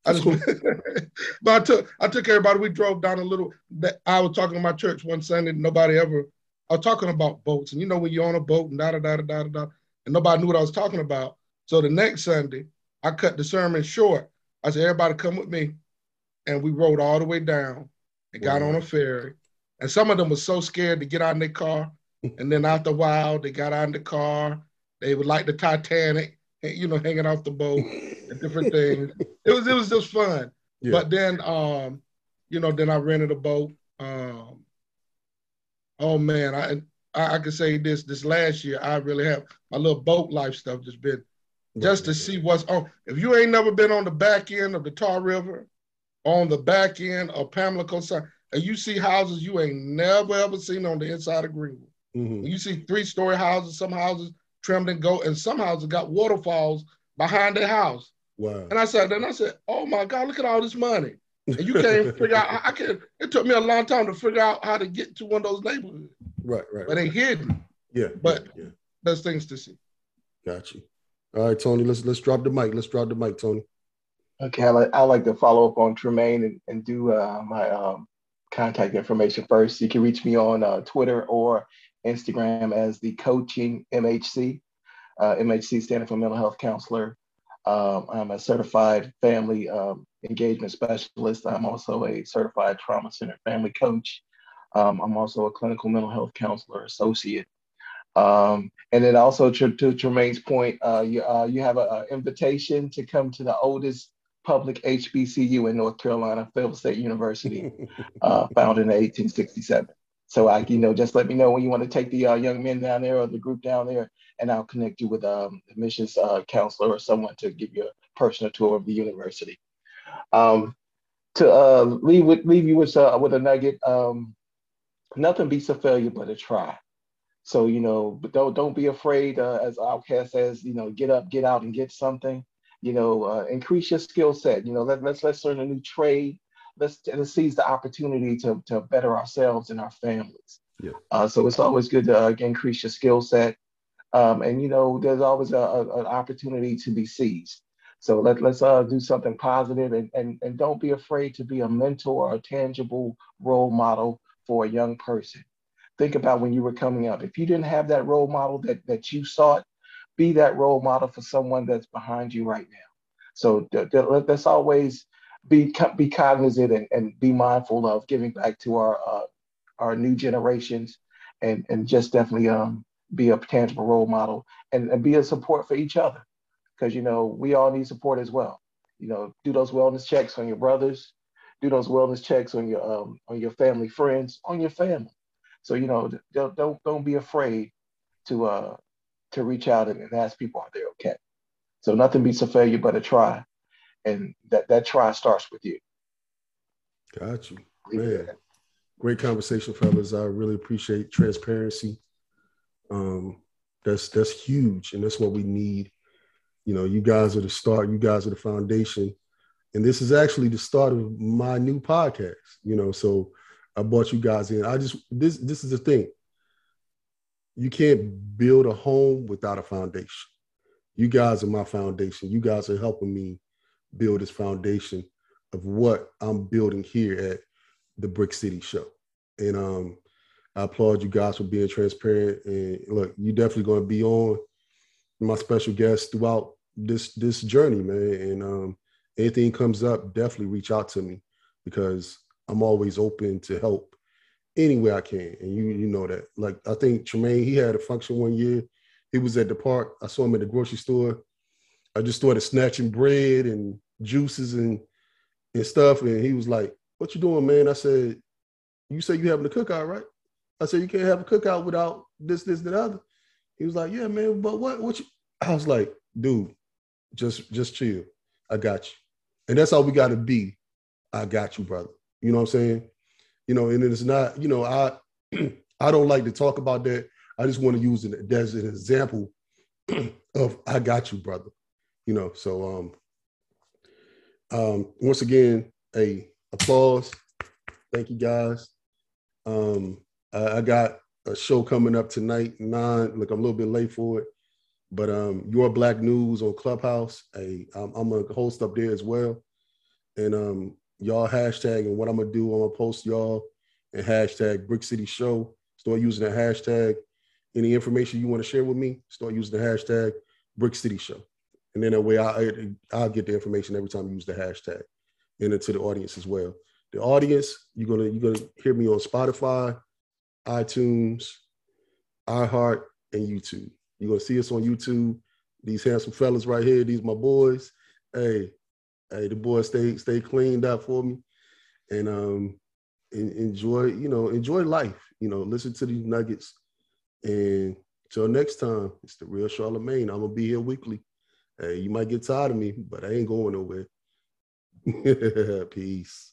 I mm-hmm. just [laughs] but I took I took everybody. We drove down a little that I was talking to my church one Sunday, nobody ever I was talking about boats. And you know when you're on a boat and da da da da da da and nobody knew what I was talking about. So the next Sunday, I cut the sermon short. I said, everybody come with me. And we rode all the way down and got on a ferry. And some of them were so scared to get out in their car. [laughs] and then after a while, they got out in the car. They would like the Titanic, you know, hanging off the boat and different [laughs] things. It was it was just fun. Yeah. But then um, you know, then I rented a boat. Um, oh man, I I, I could say this this last year, I really have my little boat life stuff just been just to see what's on. If you ain't never been on the back end of the Tar River, on the back end of Pamlico Coast, and you see houses you ain't never ever seen on the inside of Greenville. Mm-hmm. You see three story houses, some houses trimmed and go, and some houses got waterfalls behind their house. Wow. And I said, then I said, oh my God, look at all this money. and you can't [laughs] figure out. I can. It took me a long time to figure out how to get to one of those neighborhoods. Right, right. But they hidden. Yeah, but yeah. there's things to see. Got you. All right, Tony. Let's let's drop the mic. Let's drop the mic, Tony. Okay, I like, I like to follow up on Tremayne and, and do uh, my um, contact information first. You can reach me on uh, Twitter or Instagram as the Coaching MHC. Uh, MHC standing for Mental Health Counselor. Um, I'm a certified family um, engagement specialist. I'm also a certified trauma center family coach. Um, I'm also a clinical mental health counselor associate. Um, and then also to, to Tremayne's point, uh, you, uh, you have an invitation to come to the oldest public HBCU in North Carolina, Fayetteville State University, [laughs] uh, founded in 1867. So I, you know, just let me know when you want to take the uh, young men down there or the group down there, and I'll connect you with um, admissions uh, counselor or someone to give you a personal tour of the university. Um, to uh, leave with leave you with uh, with a nugget. Um, nothing beats a failure but a try. So you know, but don't don't be afraid. Uh, as OutKast says, you know, get up, get out, and get something. You know, uh, increase your skill set. You know, let, let's let's learn a new trade. Let's, let's seize the opportunity to to better ourselves and our families. Yeah. Uh, so it's always good to uh, increase your skill set. Um, and you know, there's always a, a, an opportunity to be seized. So let, let's uh, do something positive and, and, and don't be afraid to be a mentor or a tangible role model for a young person. Think about when you were coming up. If you didn't have that role model that, that you sought, be that role model for someone that's behind you right now. So th- th- let's always be be cognizant and, and be mindful of giving back to our uh, our new generations, and and just definitely um, be a tangible role model and, and be a support for each other, because you know we all need support as well. You know, do those wellness checks on your brothers, do those wellness checks on your um, on your family friends, on your family. So you know, don't don't, don't be afraid to uh to reach out and, and ask people are they okay. So nothing beats a failure but a try, and that that try starts with you. Got you, man. Great conversation, fellas. I really appreciate transparency. Um, that's that's huge, and that's what we need. You know, you guys are the start. You guys are the foundation, and this is actually the start of my new podcast. You know, so I brought you guys in. I just this this is the thing. You can't build a home without a foundation. You guys are my foundation. You guys are helping me build this foundation of what I'm building here at the Brick City Show. And um, I applaud you guys for being transparent. And look, you're definitely going to be on my special guest throughout this this journey, man. And um, anything comes up, definitely reach out to me because I'm always open to help any way I can. And you you know that. Like I think Tremayne, he had a function one year. He was at the park. I saw him at the grocery store. I just started snatching bread and juices and and stuff. And he was like, What you doing, man? I said, You say you having a cookout, right? I said, You can't have a cookout without this, this, and the other. He was like, Yeah, man, but what what you [clears throat] I was like, dude, just just chill. I got you. And that's all we gotta be. I got you, brother. You know what I'm saying? You know, and it's not, you know, I [clears throat] I don't like to talk about that. I just want to use it as an example [clears throat] of I got you, brother. You know, so um um once again, a applause. Thank you guys. Um I, I got a show coming up tonight, nine. Look, I'm a little bit late for it, but um, your Black News on Clubhouse. Hey, I'm, I'm a host up there as well, and um, y'all hashtag and what I'm gonna do. I'm gonna post y'all and hashtag Brick City Show. Start using the hashtag. Any information you want to share with me, start using the hashtag Brick City Show, and then that way I I'll get the information every time you use the hashtag, and into the audience as well. The audience, you're gonna you're gonna hear me on Spotify, iTunes, iHeart, and YouTube. You're gonna see us on YouTube. These handsome fellas right here, these my boys. Hey, hey, the boys stay stay cleaned up for me, and um, enjoy you know enjoy life. You know, listen to these nuggets, and till next time, it's the real Charlemagne. I'm gonna be here weekly. Hey, you might get tired of me, but I ain't going nowhere. [laughs] Peace.